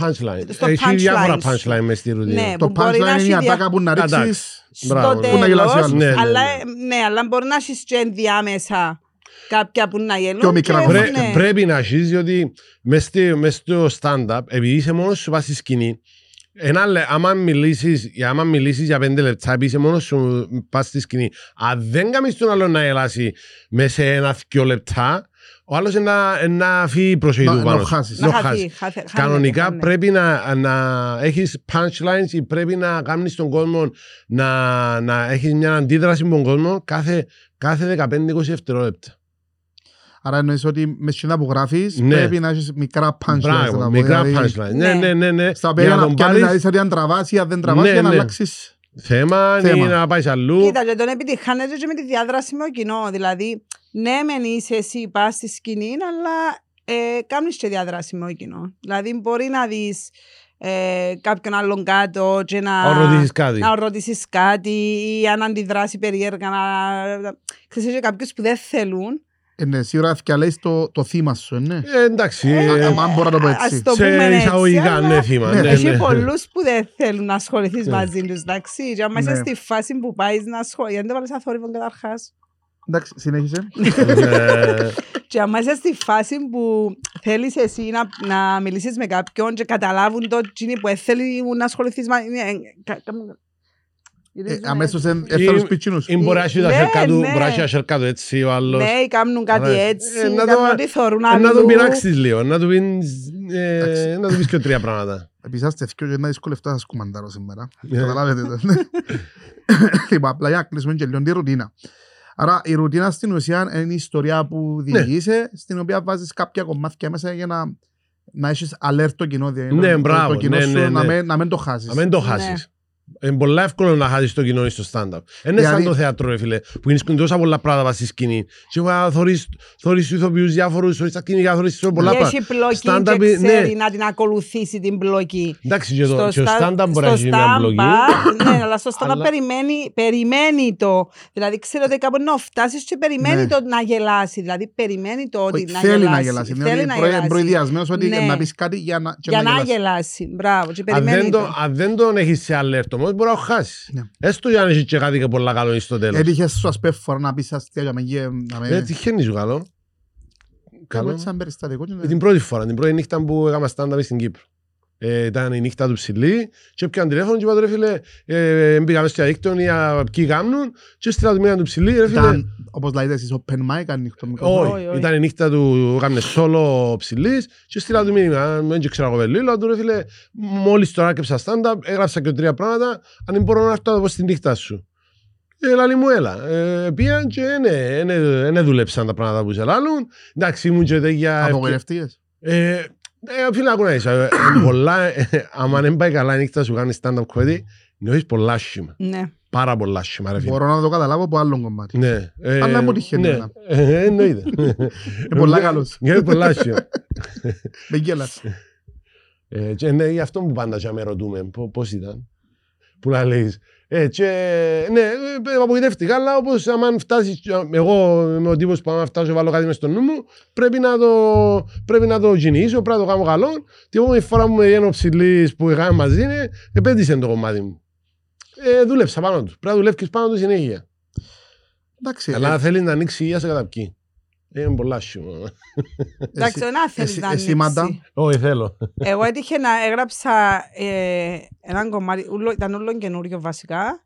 Punchline.
Στο
Έχει
punchline
διάφορα
σου.
punchline μες στη ρουτίνα.
Ναι,
Το
που μπορεί να
punchline είναι
έχει
η
δια-
ατάκα που να
Εντάξει.
ρίξεις.
Μπράβο,
Στο
που
να γελάσεις ο
τέλος,
άλλος.
Ναι, ναι,
αλλά,
ναι.
ναι, αλλά μπορεί να έχεις και ενδιάμεσα κάποια που να γελούν.
Πιο μικρά
και-
κομμάτια.
Πρέ-
ναι.
Πρέπει να έχεις, διότι μες στη- μες στο stand-up, επειδή είσαι μόνος σου πας στη σκηνή, ένα, λε- άμα μιλήσεις, για- άμα μιλήσεις για πέντε λεπτά, επειδή είσαι μόνος σου πας στη σκηνή, αν δεν κάνεις τον άλλο να γελάσει μέσα σε ένα-δυο λεπτά, ο άλλος είναι να, να φύγει η προσοχή
Να-
του
να
πάνω. σου.
χάσεις.
Να
Να
χαθεί,
χάσεις.
χάθε- χάνεται,
Κανονικά
χάνεται.
πρέπει να, να έχεις punchlines ή πρέπει να κάνεις τον κόσμο να, να έχεις μια αντίδραση με τον κόσμο κάθε, κάθε 15-20 δευτερόλεπτα.
Άρα εννοείς ότι με σκηνά που γράφεις
Ναι.
πρέπει να έχεις μικρά punchlines. να
Μπράβο,
πω,
μικρά
δηλαδή,
punchlines. Ναι,
Ναι.
ναι, ναι. ναι.
Στα οποία
Για
να
τον
πιάνεις να
πάρεις
δεις ότι αν τραβάς ή αν δεν τραβάς
Ναι,
για να
ναι.
αλλάξεις.
θέμα,
Θέμα.
ή να πάει αλλού.
Κοίτα, και τον επιτυχάνεται και με τη διάδραση με το κοινό. Δηλαδή, ναι, μεν είσαι εσύ, πας στη σκηνή, αλλά ε, κάνεις και διάδραση με το κοινό. Δηλαδή, μπορεί να δεις ε, κάποιον άλλον κάτω και να,
Αν ρωτήσεις κάτι.
να ρωτήσεις κάτι ή αν αντιδράσει περίεργα. Να... Ξέρεις, και κάποιους που δεν θέλουν.
Ε, ναι, σίγουρα ευκαλέεις το, το θύμα σου, ε, ναι.
Ε, εντάξει.
Ε,
ε,
Α- αν μπορώ να το πω
ας
έτσι.
το πούμε
σε
έτσι,
εισαγωγικά,
αλλά
ναι, θύμα.
Ναι,
ναι,
Έχει
ναι.
πολλούς που δεν θέλουν να ασχοληθείς
Ναι.
μαζί τους, εντάξει. Και άμα είσαι
Ναι.
στη φάση που πάεις να ασχοληθείς, γιατί δεν βάλεις αθόρυβο καταρχάς;
Εντάξει, συνέχισε.
Ε,
Και άμα είσαι στη φάση που θέλεις εσύ να, να μιλήσεις με κάποιον και καταλάβουν το εκείνοι που θέλει να ασχοληθείς μαζί. ε, ε, κα- κα-
Ε, Αμέσως έφερε τους πιτσίνους.
Ή μπορεί να έχει τα
Ναι,
χέρια του,
ναι.
μπορεί να έχει τα χέρια του έτσι ο άλλος.
Ναι, ή κάνουν κάτι
Ωραία.
έτσι,
Ε, να
κάνουν
το-
ό,τι θωρούν
Ε, Να τον
αλλού.
πειράξεις λίγο, να του πεις, ε,
Εντάξει.
να του πεις και τρία πράγματα.
Επίσης, τεθκιο και να δυσκολευτώ να σας κουμαντάρω σήμερα.
Ναι.
Καταλάβετε το. Λοιπόν, απλά για να κλείσουμε και λίγο τη ρουτίνα. Άρα η ρουτίνα στην ουσία είναι η ιστορία που
Ναι.
διηγείσαι, στην οποία βάζεις κάποια κομμάτια μέσα για να, να έχεις alert το κοινό. δηλαδή
Ναι,
το-
μπράβο,
Το κοινό
ναι,
σου
ναι,
να
ναι.
μην- να μην το χάσεις.
Να μην το
Ναι.
Χάσεις. Είναι πολύ εύκολο να χάσεις το κοινό στο stand-up. Είναι σαν
Δηλαδή-
το θέατρο, ρε φίλε, που είναι τόσα πολλά πράγματα στη σκηνή. Και εγώ θωρείς, θωρείς ηθοποιούς διάφορους, θωρείς τα κυνηγά, θωρείς πολλά πράγματα.
Έχει πλοκή
Stand-up,
και ξέρει
ναι.
να την ακολουθήσει την πλοκή.
Εντάξει, και το, και ο
στα-
stand-up μπορεί να έχει
στο
μια
stand-up,
μπλογή.
Ναι, αλλά στο stand-up
Αλλά-
περιμένει, περιμένει το. Δηλαδή, ξέρω ότι κάπου να φτάσεις και περιμένει
Ναι.
το να γελάσει. Δηλαδή, περιμένει το ότι
Όχι,
να
Θέλει
γελάσει.
να γελάσει. Είναι
Θέλει
ότι
να
προ-
γελάσει.
προειδιασμένος ότι
Ναι.
να πεις κάτι για να και
Για να
γελάσει.
γελάσει. Μπράβο. Και
Αν
περιμένει
δεν,
το.
το, αν δεν τον έχεις σε alert όμως, μπορεί να το χάσεις.
Ναι.
Έστω για να έχεις και κάτι και πολλά καλό στο τέλος.
Έτυχες σου ας πούμε φορά να πεις αστεία για να γε- να με...
Ε, τυχαίνει σου καλό.
Κάπου
Καλό.
έτσι σαν περιστατικό. και
Ε,
να-
Την πρώτη φορά, την πρώτη νύχτα που έκανα stand-up στην Κύπρο. Ε, ήταν η νύχτα του ψηλή και έπιαν τηλέφωνο και είπα του, ρε φίλε, ε, μπήκα μέσα στο διαδίκτυο για ποιοι κάνουν και στείλα του μήνα του ψηλή, ρε φίλε.
Ήταν, όπως λέτε εσείς, open mic ανοιχτό μικρόφωνο.
Όχι,
Όχι,
όχι.
ήταν η νύχτα του, έκαμε solo ψηλής και στείλα του μήνυμα, δεν και ξέρω εγώ βελί, λέω του ρε φίλε, μόλις τώρα έκαψα stand-up, έγραψα και τρία πράγματα, αν μπορώ να έρθω να το πω στη νύχτα σου. Ε, λαλή μου έλα. Ε, πήγαν και ναι, ναι, ναι, δούλεψαν τα πράγματα που σε λάλλουν. Εντάξει, ήμουν και τέτοια...
Απογοητευτείες.
Ε, ε, φίλε, ακούω να είσαι. Ε, πολλά, ε, άμα δεν πάει καλά η νύχτα σου κάνεις stand-up comedy, νιώθεις πολλά άσχημα.
Ναι.
Πάρα πολλά άσχημα, ρε φίλε.
Μπορώ να το καταλάβω από άλλο κομμάτι.
Ναι. ε,
Αλλά μου τυχαίνει
ναι.
εμένα.
Ε, Εννοείται.
Είναι πολλά καλός.
Νιώθεις πολλά άσχημα.
Με γέλας.
Ε, και ναι, γι' αυτό που πάντα και με ρωτούμε πο- πώς ήταν. Που να λέεις. Ε, και, ναι, ε, απογοητεύτηκα, αλλά όπως άμα φτάσεις, εγώ είμαι ο τύπος που άμα φτάσω βάλω κάτι μες στο νου μου, πρέπει να το, πρέπει να το κυνηγήσω, πρέπει να το κάνω καλό. Την επόμενη φορά που με γίνω ψηλής που είχαμε μαζί, είναι, επέτυσε το κομμάτι μου. Ε, δούλεψα πάνω του. Πρέπει να δουλεύεις πάνω του συνέχεια.
Εντάξει.
Αλλά
ε,
αν θέλεις να ανοίξει η υγεία σε καταπκεί. Ε, Είναι πολλά άσχημα.
Εντάξει,
εσύ-
να θέλεις
εσύ-
να
εσύ, Μάντα.
ανοίξει.
Όχι, θέλω.
Εγώ έτυχε να έγραψα ε, έναν κομμάτι, ούλο- ήταν όλο καινούριο βασικά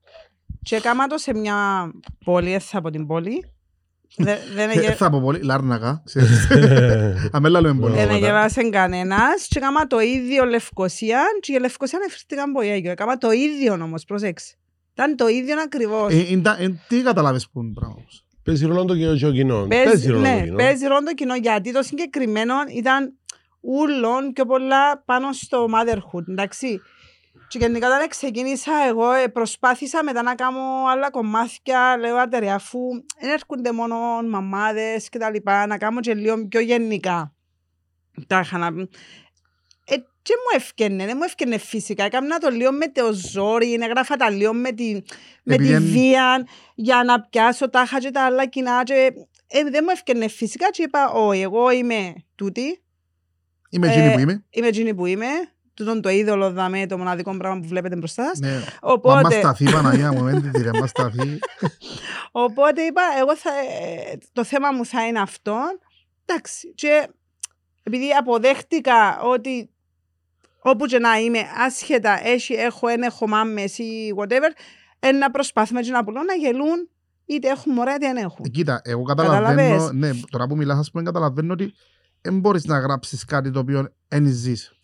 και έκανα το σε μια πόλη, έθα από την πόλη. Δε- Δεν
ε,
εγε-
Θα πω πολύ. Λάρνακα. ξέρεις. Αμέλα λέμε πολύ.
Ε,
δεν
Ωραία.
εγελάσε κανένας και έκανα το ίδιο Λευκοσία και η Λευκοσία εφήρθηκαν από Αίγιο. Έκανα το ίδιο όμως, προσέξτε. Ήταν το ίδιο ακριβώς.
Ε, είναι τα- ε, Τι καταλάβες που είναι πράγμα. όμως;
Παίζει ρόλο το κοινό και ο κοινό.
Παίζει,
ρόλο το
ναι,
κοινό.
παίζει ρόλο το κοινό γιατί το συγκεκριμένο ήταν ούλων και πολλά πάνω στο motherhood, εντάξει. Και γενικά όταν ξεκίνησα εγώ ε, προσπάθησα μετά να κάνω άλλα κομμάτια, λέω άντε ρε αφού δεν έρχονται μόνο μαμάδες και τα λοιπά, να κάνω και λίγο πιο γενικά. Τα είχα να... Ε, και μου έφκαινε, δεν μου έφκαινε φυσικά. Έκανα το λίγο με το ζόρι, έγραφα τα λίγο με τη, με τη
Επειδή εν-
βία για να πιάσω τα είχα και τα άλλα κοινά. Και, ε, δεν μου έφκαινε φυσικά και είπα, όχι, εγώ είμαι τούτη,
Είμαι
Ε,
εκείνη που είμαι.
είμαι εκείνη που είμαι, τούτον το είδωλο δαμέ, το μοναδικό πράγμα που βλέπετε μπροστά σας.
Ναι. Μα μας
Οπότε,
σταθεί Παναγία μου, δεν τη δει, ρε, μας σταθεί.
οπότε είπα, εγώ θα, ε, το θέμα μου θα είναι αυτό. Εντάξει, και επειδή αποδέχτηκα ότι όπου και να είμαι, άσχετα, έχει, έχω, δεν έχω μάμες ή whatever, ε, να προσπάθουμε και να πουλώ να γελούν, είτε έχουν μωρά είτε δεν έχουν.
Ε, Κοίτα, εγώ καταλαβαίνω,
Καταλαβες.
ναι, τώρα που μιλάς, ας πούμε, καταλαβαίνω ότι δεν μπορείς να γράψεις κάτι το οποίο δεν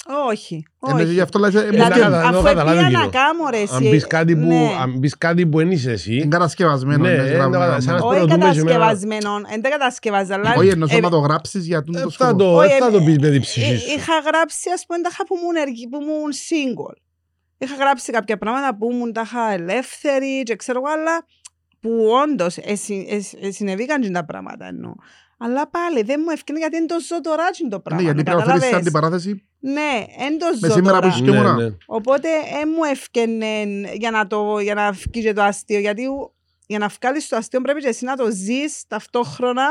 ζεις.
Όχι,
Ε, Γι'
όχι.
αυτό λες, ε,
Δηλαδή,
Δηλαδή,
ε,
κατα-
αφού
το καταλάβει
πήγα
κοινό.
να κάνω ρε
Αν
εσύ,
πεις κάτι που,
ναι.
αν πεις κάτι που δεν είσαι εσύ,
είναι κατασκευασμένο.
Ναι,
είναι
είναι
γραμμένο.
κατα- σαν να
Όχι
ρωτούμε σε μένα.
κατασκευασμένο, δεν τα κατασκευάζα, αλλά...
Όχι, εννοώ
ε,
να το γράψεις για τον
ε,
το
θα
σκοπό.
το,
Όχι,
θα
ε,
το πεις με την
ε,
ψυχή σου.
Είχα γράψει, ας πούμε, τα είχα που ήμουν, εργ- που ήμουν single. Είχα γράψει κάποια πράγματα που ήμουν τα είχα ελεύθερη και ξέρω εγώ, αλλά που όντως εσυ- εσ- ε, συνεβήκαν και τα πράγματα εννοώ. Αλλά πάλι δεν μου ευκαιρία γιατί δεν το ζω τώρα και το
Ναι,
πράγμα.
γιατί πρέπει να φέρεις
καταλαβες.
αντιπαράθεση
Ναι, δεν το
με
ζω
σήμερα που
τώρα.
είσαι και μωρά.
ναι.
Οπότε δεν μου έφτιανε για να, το, για να βγει και το αστείο. Γιατί ου- για να βγάλεις το αστείο πρέπει και εσύ να το ζεις ταυτόχρονα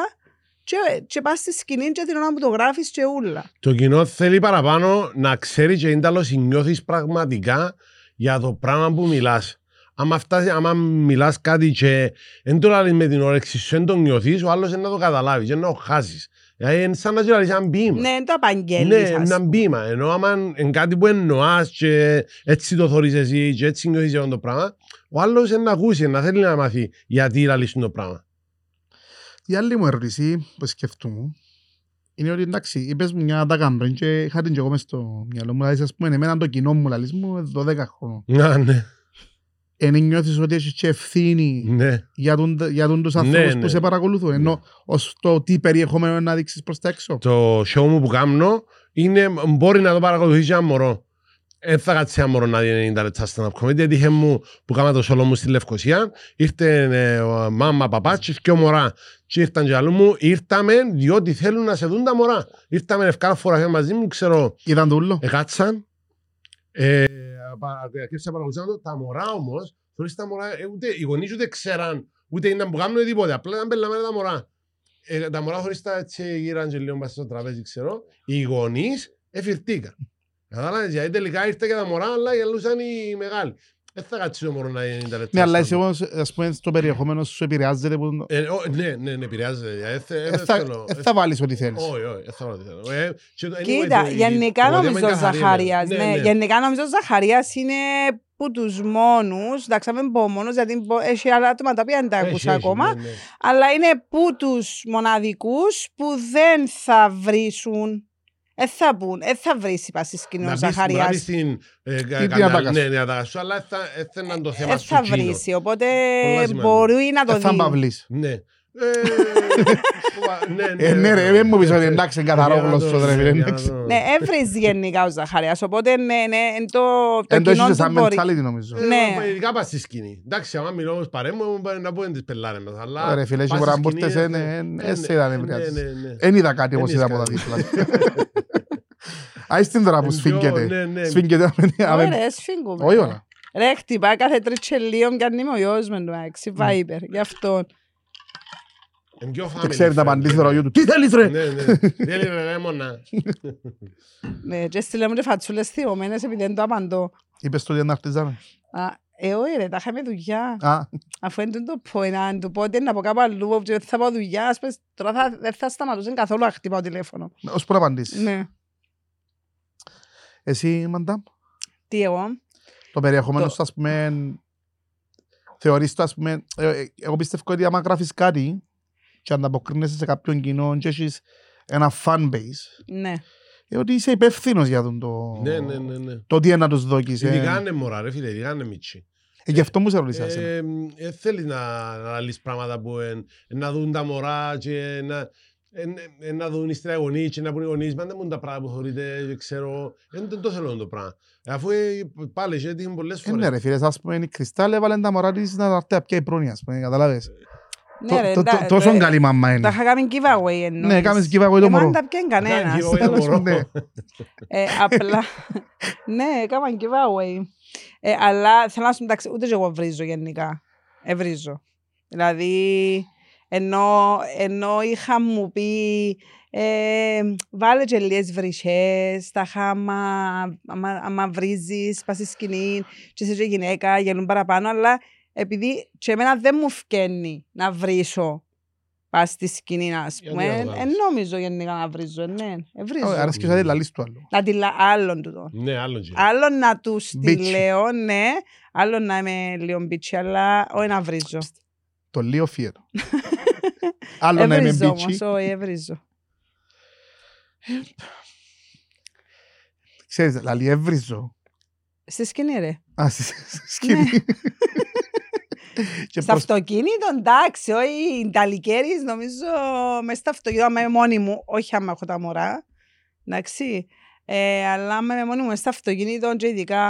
και, και πας στη σκηνή και την ώρα που το γράφεις και ούλα.
Το κοινό θέλει παραπάνω να ξέρει και είναι τέλος νιώθεις πραγματικά για το πράγμα που μιλάς. Άμα, φτάσει, άμα μιλάς κάτι και δεν το λάβεις με την όρεξη σου, δεν το νιώθεις, ο άλλος είναι να το καταλάβεις και να το χάσεις. Δηλαδή είναι σαν να σου λάβεις ένα ποίημα.
Ναι, δεν το απαγγέλνεις.
Ναι,
ας
είναι ένα
πούμε.
ποίημα. Ενώ άμα είναι κάτι που εννοάς και έτσι το θωρείς εσύ και έτσι νιώθεις για αυτό το πράγμα, ο άλλος είναι να ακούσει, να θέλει να μάθει γιατί λαλείς το πράγμα.
Η άλλη μου ερώτηση που σκεφτούμε είναι ότι εντάξει, είπες μου μια τάκα πριν και είχα την και εγώ μες στο μυαλό μου, δηλαδή ας πούμε εμένα το κοινό μου λαλείς μου 12 χρόνων.
Να, ναι,
Εν νιώθεις ότι έχεις και ευθύνη
ναι.
για τον, για τον τους
Ναι,
ανθρώπους
ναι.
που σε παρακολουθούν, ενώ ως το τι περιεχόμενο είναι να δείξεις προς τα έξω.
Το show μου που κάνω είναι, μπορεί να το παρακολουθήσει ένα μωρό. Δεν θα κάτσει ένα μωρό να δει 90 λεπτά stand-up comedy. Έτυχε μου που κάμα το σolo μου στη Λευκοσία. Ήρθε ε, ο μάμα, παπάς και δυο μωρά. Και ήρθαν και αλλού μου. Ήρθαμε διότι θέλουν να σε δουν τα μωρά. Ήρθαμε ευκάλα φορά μαζί μου, ξέρω,
Είδαν το ούλο.
Εκάτσαν. Ε, πα- Αρχίσαν να παρακολουθήσαν το. Τα μωρά όμως, θεωρείς τα μωρά, ε, ούτε, οι γονείς ούτε ξέραν, ούτε ήταν που κάνουν τίποτε. Απλά ήταν πελαμένα τα μωρά. Ε, τα μωρά χωρίς τα έτσι γύραν και λίγο μέσα στο τραπέζι, ξέρω. Οι γονείς εφηρτήκαν. Κατάλαβες, γιατί τελικά ήρθε και τα μωρά, αλλά γελούσαν οι μεγάλοι. Δεν θα κάτσει το μωρό να είναι 90 λεπτά.
Ναι, αλλά
στο-
εσύ όμως, ας πούμε, στο περιεχόμενο σου επηρεάζεται που...
Ε, ο- Ναι, ναι, ναι, επηρεάζεται. Ε, θε- ε,
Ε,
δεν
θα-
θέλω-
ε,
ε,
θα βάλεις ό,τι θέλεις.
Όχι, όχι, δεν θα βάλω τι θέλω. Ε, και το- anyway,
Κοίτα,
το- η-
γενικά
εγώ δεν
νομίζω
είμαι
ο
καθαρή,
Ζαχαρίας,
ναι,
ναι,
ναι.
γενικά νομίζω ο Ζαχαρίας είναι που τους μόνους, εντάξει δεν πω μόνος, γιατί μπο- έχει άλλα άτομα τα οποία δεν τα
Έχει,
ακούσα
έχει,
ακόμα,
ναι, ναι.
αλλά είναι που τους μοναδικούς που δεν θα βρίσουν, δεν θα πούν, δεν θα βρίσει πας στη σκηνή ο
Να πεις- μπορεί να πεις
Ζαχαρίας,
στην ε, κα-
την
κανα-
ατάκα σου.
Ναι, την ατάκα σου, αλλά θα- ε, θα είναι το θέμα
δεν
σου
θα
εκείνο.
βρίσει, οπότε
Πολλά σημαντικό.
μπορεί να το
Ε, θα
δει.
μπαυλείς.
Ναι.
Ε, ναι ρε, δεν μου πεις ότι εντάξει είναι καθαρό γλώσσο ρε φίλε. εντάξει.
Ναι, έβριζε γενικά ο Ζαχαρίας, οπότε ναι, ναι, εν το, το
Εν το
κοινό
έχεις
του
σαν
μπορεί.
mentality νομίζω.
Ναι.
Ε, Ειδικά πας στη σκηνή. Εντάξει, άμα μιλώ όμως παρέμβω, μου μπορεί να πω είναι τις πελάρες μας. Αλλά
Ρε φίλε, έχει
πας
φορά
στη
που
σκηνή,
ήρθες,
ε,
ναι,
ναι,
ε,
ναι,
ε, σε είδα να
ναι,
επηρεάζεις.
ναι, ναι.
Εν είδα κάτι
Εν
όπως είδα από τα
είδες
δίπλα. Άις την τώρα που
Εν πιο-
σφίγγεται.
ναι, ναι.
Σφίγγεται.
Ωραία, ρε, σφίγγουμε.
Όχι όλα.
Ρε, χτυπά κάθε τριτσελίο κι αν είμαι ο γιος με το έξι, Viber, γι' αυτό.
Εν πιο
Και
family
ξέρει να
friendly.
απαντήσεις το ροϊό του. Τι θέλεις ρε;
Ναι, ναι. Δεν είναι ρε μόνα.
Ναι, και στείλε μου και φατσούλες θυωμένες επειδή δεν το απαντώ.
Είπες του ότι να χτίζαμε.
Α, Ε, όχι ρε, τα είχαμε δουλειά.
Α,
Αφού είναι το point, αν του πω ότι είναι από κάπου αλλού και δεν θα πάω δουλειά, ας πες, τώρα θα, δεν θα σταματούσε καθόλου να χτυπάω τηλέφωνο.
ως που να απαντήσεις.
Ναι.
Εσύ, Μαντάμ,
Τι εγώ;
το περιεχόμενο
Το-
σου, ας πούμε, θεωρείς το, ας πούμε, ε, ε, εγώ πιστεύω ότι άμα γράφεις κάτι και ανταποκρίνεσαι σε κάποιον κοινό και έχεις ένα fan base,
Ναι.
ε, ότι είσαι υπεύθυνος για τον το,
Ναι, ναι, ναι, ναι.
το τι είναι να τους δώκεις. ε.
Ειδικά είναι μωρά ρε φίλε, ειδικά είναι μίτσι.
Ε, Γι' αυτό μου σε ρωτήσα. εσένα.
Ε, ε, θέλεις να, να λύσεις πράγματα που εν, εν να δουν τα μωρά και να, εν, εν να δουν οι στραγωνοί και να πούν οι γονείς, μα δεν μου τα πράγματα που θεωρείτε, δεν ξέρω, δεν δεν το θέλω το πράγμα. Ε, Αφού ε, πάλι έχει έτυχε πολλές
Ε, ναι
φορές.
ρε φίλες, ας πούμε η Κρυστάλλ έβαλε τα μωρά της να τα έρθει πια η πρόνοια, ας πούμε, καταλάβες.
Ναι, ρε,
Το- το-
τα-
Τόσο
τα-
καλή μαμά
Τα
είναι.
είχα κάνει giveaway εννοείς.
Ναι, κάμεις giveaway το
Εμάς
μωρό.
τα πιέν
Κάνει
κανένας.
giveaway το
τέλος,
μωρό.
ναι.
Ε, απλά. ναι, έκανα giveaway. Ε, αλλά θέλω να σου εντάξει, ούτε και εγώ βρίζω γενικά. Ευρίζω. Δηλαδή, ενώ, ενώ είχα μου πει ε, βάλε και λίγες βρυσές, τα χάμα, άμα, άμα βρίζεις, πας στη σκηνή και είσαι και γυναίκα, γελούν παραπάνω, αλλά επειδή και εμένα δεν μου φκένει να βρίσω πας στη σκηνή, ας
Γιατί
πούμε,
να το
εν
κάνεις.
νόμιζω γενικά να βρίζω, ε, ναι, ε, βρίζω.
Άρα και σαν τη λαλείς του άλλου.
Να τη λα... άλλον τούτο.
Ναι, άλλον και.
Άλλο να του τη
Μπίτσι.
λέω, ναι. Άλλο να είμαι λίγο μπίτσι, αλλά όχι να βρίζω.
Το λίγο φιέτο. Άλλο να είμαι
Έβριζω
μπίτσι.
όμως, όχι, έβριζω.
Ξέρεις, λαλή έβριζω.
Στη σκηνή, ρε.
Α, στη στη σκηνή. Και
Στο
προς-
αυτοκίνητο, εντάξει, όχι, οι ταλικέρις, νομίζω, μες στο αυτοκίνητο, άμα είμαι μόνη μου, όχι άμα έχω τα μωρά, εντάξει, ε, αλλά άμα είμαι μόνη μου μες στο αυτοκίνητο και ειδικά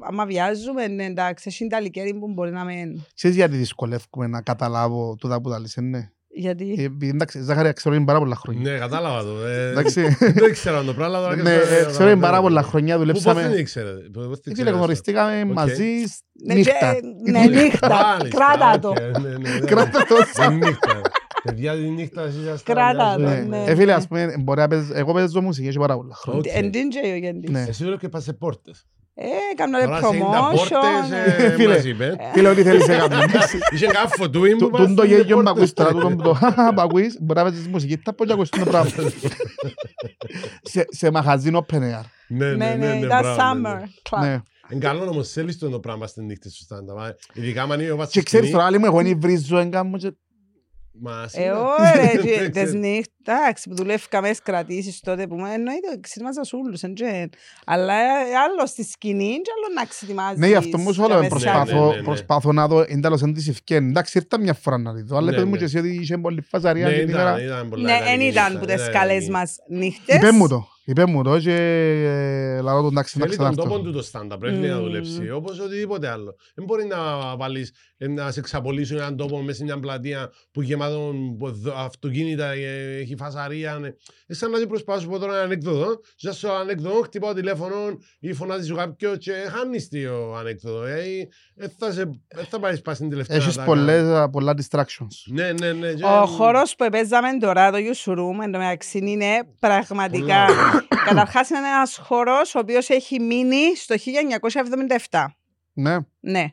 άμα βιάζουμε, ναι, εντάξει, έχει ταλικέρι που μπορεί να με...
Ξέρεις γιατί δυσκολεύομαι να καταλάβω τούτα που τα λες, ε, ναι.
Γιατί...
Ε, επειδή, Εντάξει, Ζάχαρη, ξέρω είναι πάρα πολλά χρόνια.
Ναι, κατάλαβα το. ε,
Εντάξει.
Δεν ήξερα το πράγμα. τώρα
Ναι,
ξέρω,
ε,
ε,
ξέρω είναι πάρα
ναι.
πολλά χρόνια,
Πού πώς την
δουλέψαμε.
ήξερε. πώς την
Ε, Φίλε,
ξέρεις,
γνωριστήκαμε
Οκ.
μαζί σ-
Ναι,
νύχτα.
και- Ναι, νύχτα.
Μάλιστα,
Κράτα το.
οκ, ναι, ναι, ναι.
Κράτα το.
Τη νύχτα. Παιδιά, τη νύχτα εσείς ήσασταν
Κράτα
μια
το,
ζωή.
Ναι.
ναι.
Ε, φίλε, ας πούμε, μπορεί να παίζ- εγώ παίζω μουσική, έχει πάρα πολλά χρόνια.
Οκ.
Εν DJ ο Γέντης.
Ναι.
Εσύ λέω και πας σε πόρτες.
Ε, κάνω ρε
Τώρα σε είναι τα πόρτες,
promotion.
ε,
Ε, φίλε.
μας είπε.
Φίλε, ό,τι θέλεις να κάνεις.
Είχε κάποιο φωτούιν που
Του- Τούν το
πας σε
γέγιο που
πόρτες.
ακούς τώρα, τούτο που το χαχα που ακούεις, μπορεί να παίζεις μουσική, τα πω και ακούς το πράγμα. Σε- Σε μαχαζίν open air.
Ναι,
Ναι, ναι, ήταν
μπράβο,
summer
ναι.
club.
Ναι.
Είναι καλό όμως θέλεις το πράγμα στην νύχτα σου στάντα. μα, Ειδικά αν είναι ο
Και ξέρεις τώρα, άλλη μου, εγώ είναι βρίζω, εγκάμω και...
Μας
Ε,
σίγουρα.
ωραία,
Δεν
και τις
ξέρω.
νύχτες, εντάξει, που δουλεύκαμε στις κρατήσεις τότε που μου εννοείται, ξετοιμάζας ούλους, εν τζεν. Αλλά ε, άλλο στη σκηνή και άλλο να ξετοιμάζεις.
Ναι, γι' αυτό μου σου
για
λέω,
μέσα.
προσπάθω,
ναι, ναι, ναι.
προσπάθω να δω, εν τέλος εν της ευκαιρία. Εντάξει, ήρθα μια φορά να τη δω, αλλά
Ναι,
πες μου
ναι.
και εσύ ότι είχε πολύ φαζαρία
Ναι,
την ημέρα.
ήταν, ήταν πολλά
Ναι,
ιδανική
δεν ήταν
νύχτα,
που τις
ήταν
καλές
ιδανική.
μας νύχτες.
Είπε μου το, είπε μου το και ε, λαλώ τον εντάξει να
Θέλει τον τόπο
ξανάρθω.
του το stand-up, πρέπει να
Μμμ.
δουλέψει, όπως οτιδήποτε άλλο. Δεν μπορεί να βάλεις, ε, να σε εξαπολύσουν έναν τόπο μέσα σε μια πλατεία που γεμάτο από δο- αυτοκίνητα, ε, έχει φασαρία. ναι. Ε, σαν να προσπάσω πω τώρα ένα ανέκδοτο, και στο ανέκδοτο χτυπάω τηλέφωνο ή φωνάζει σου κάποιο και χάνεις το ανέκδοτο. Ε, ή, ε, θα, σε, ε, θα πάρεις πας στην τελευταία.
Έχεις
να τα
πολλές,
κάνεις.
α, πολλά distractions.
Ναι, ναι, ναι. και-
Ο χώρος που παίζαμε τώρα, το Yusroom, εν τω μεταξύ είναι πραγματικά. Καταρχάς είναι ένας χώρος ο οποίος έχει μείνει στο 1977.
Ναι,
Ναι.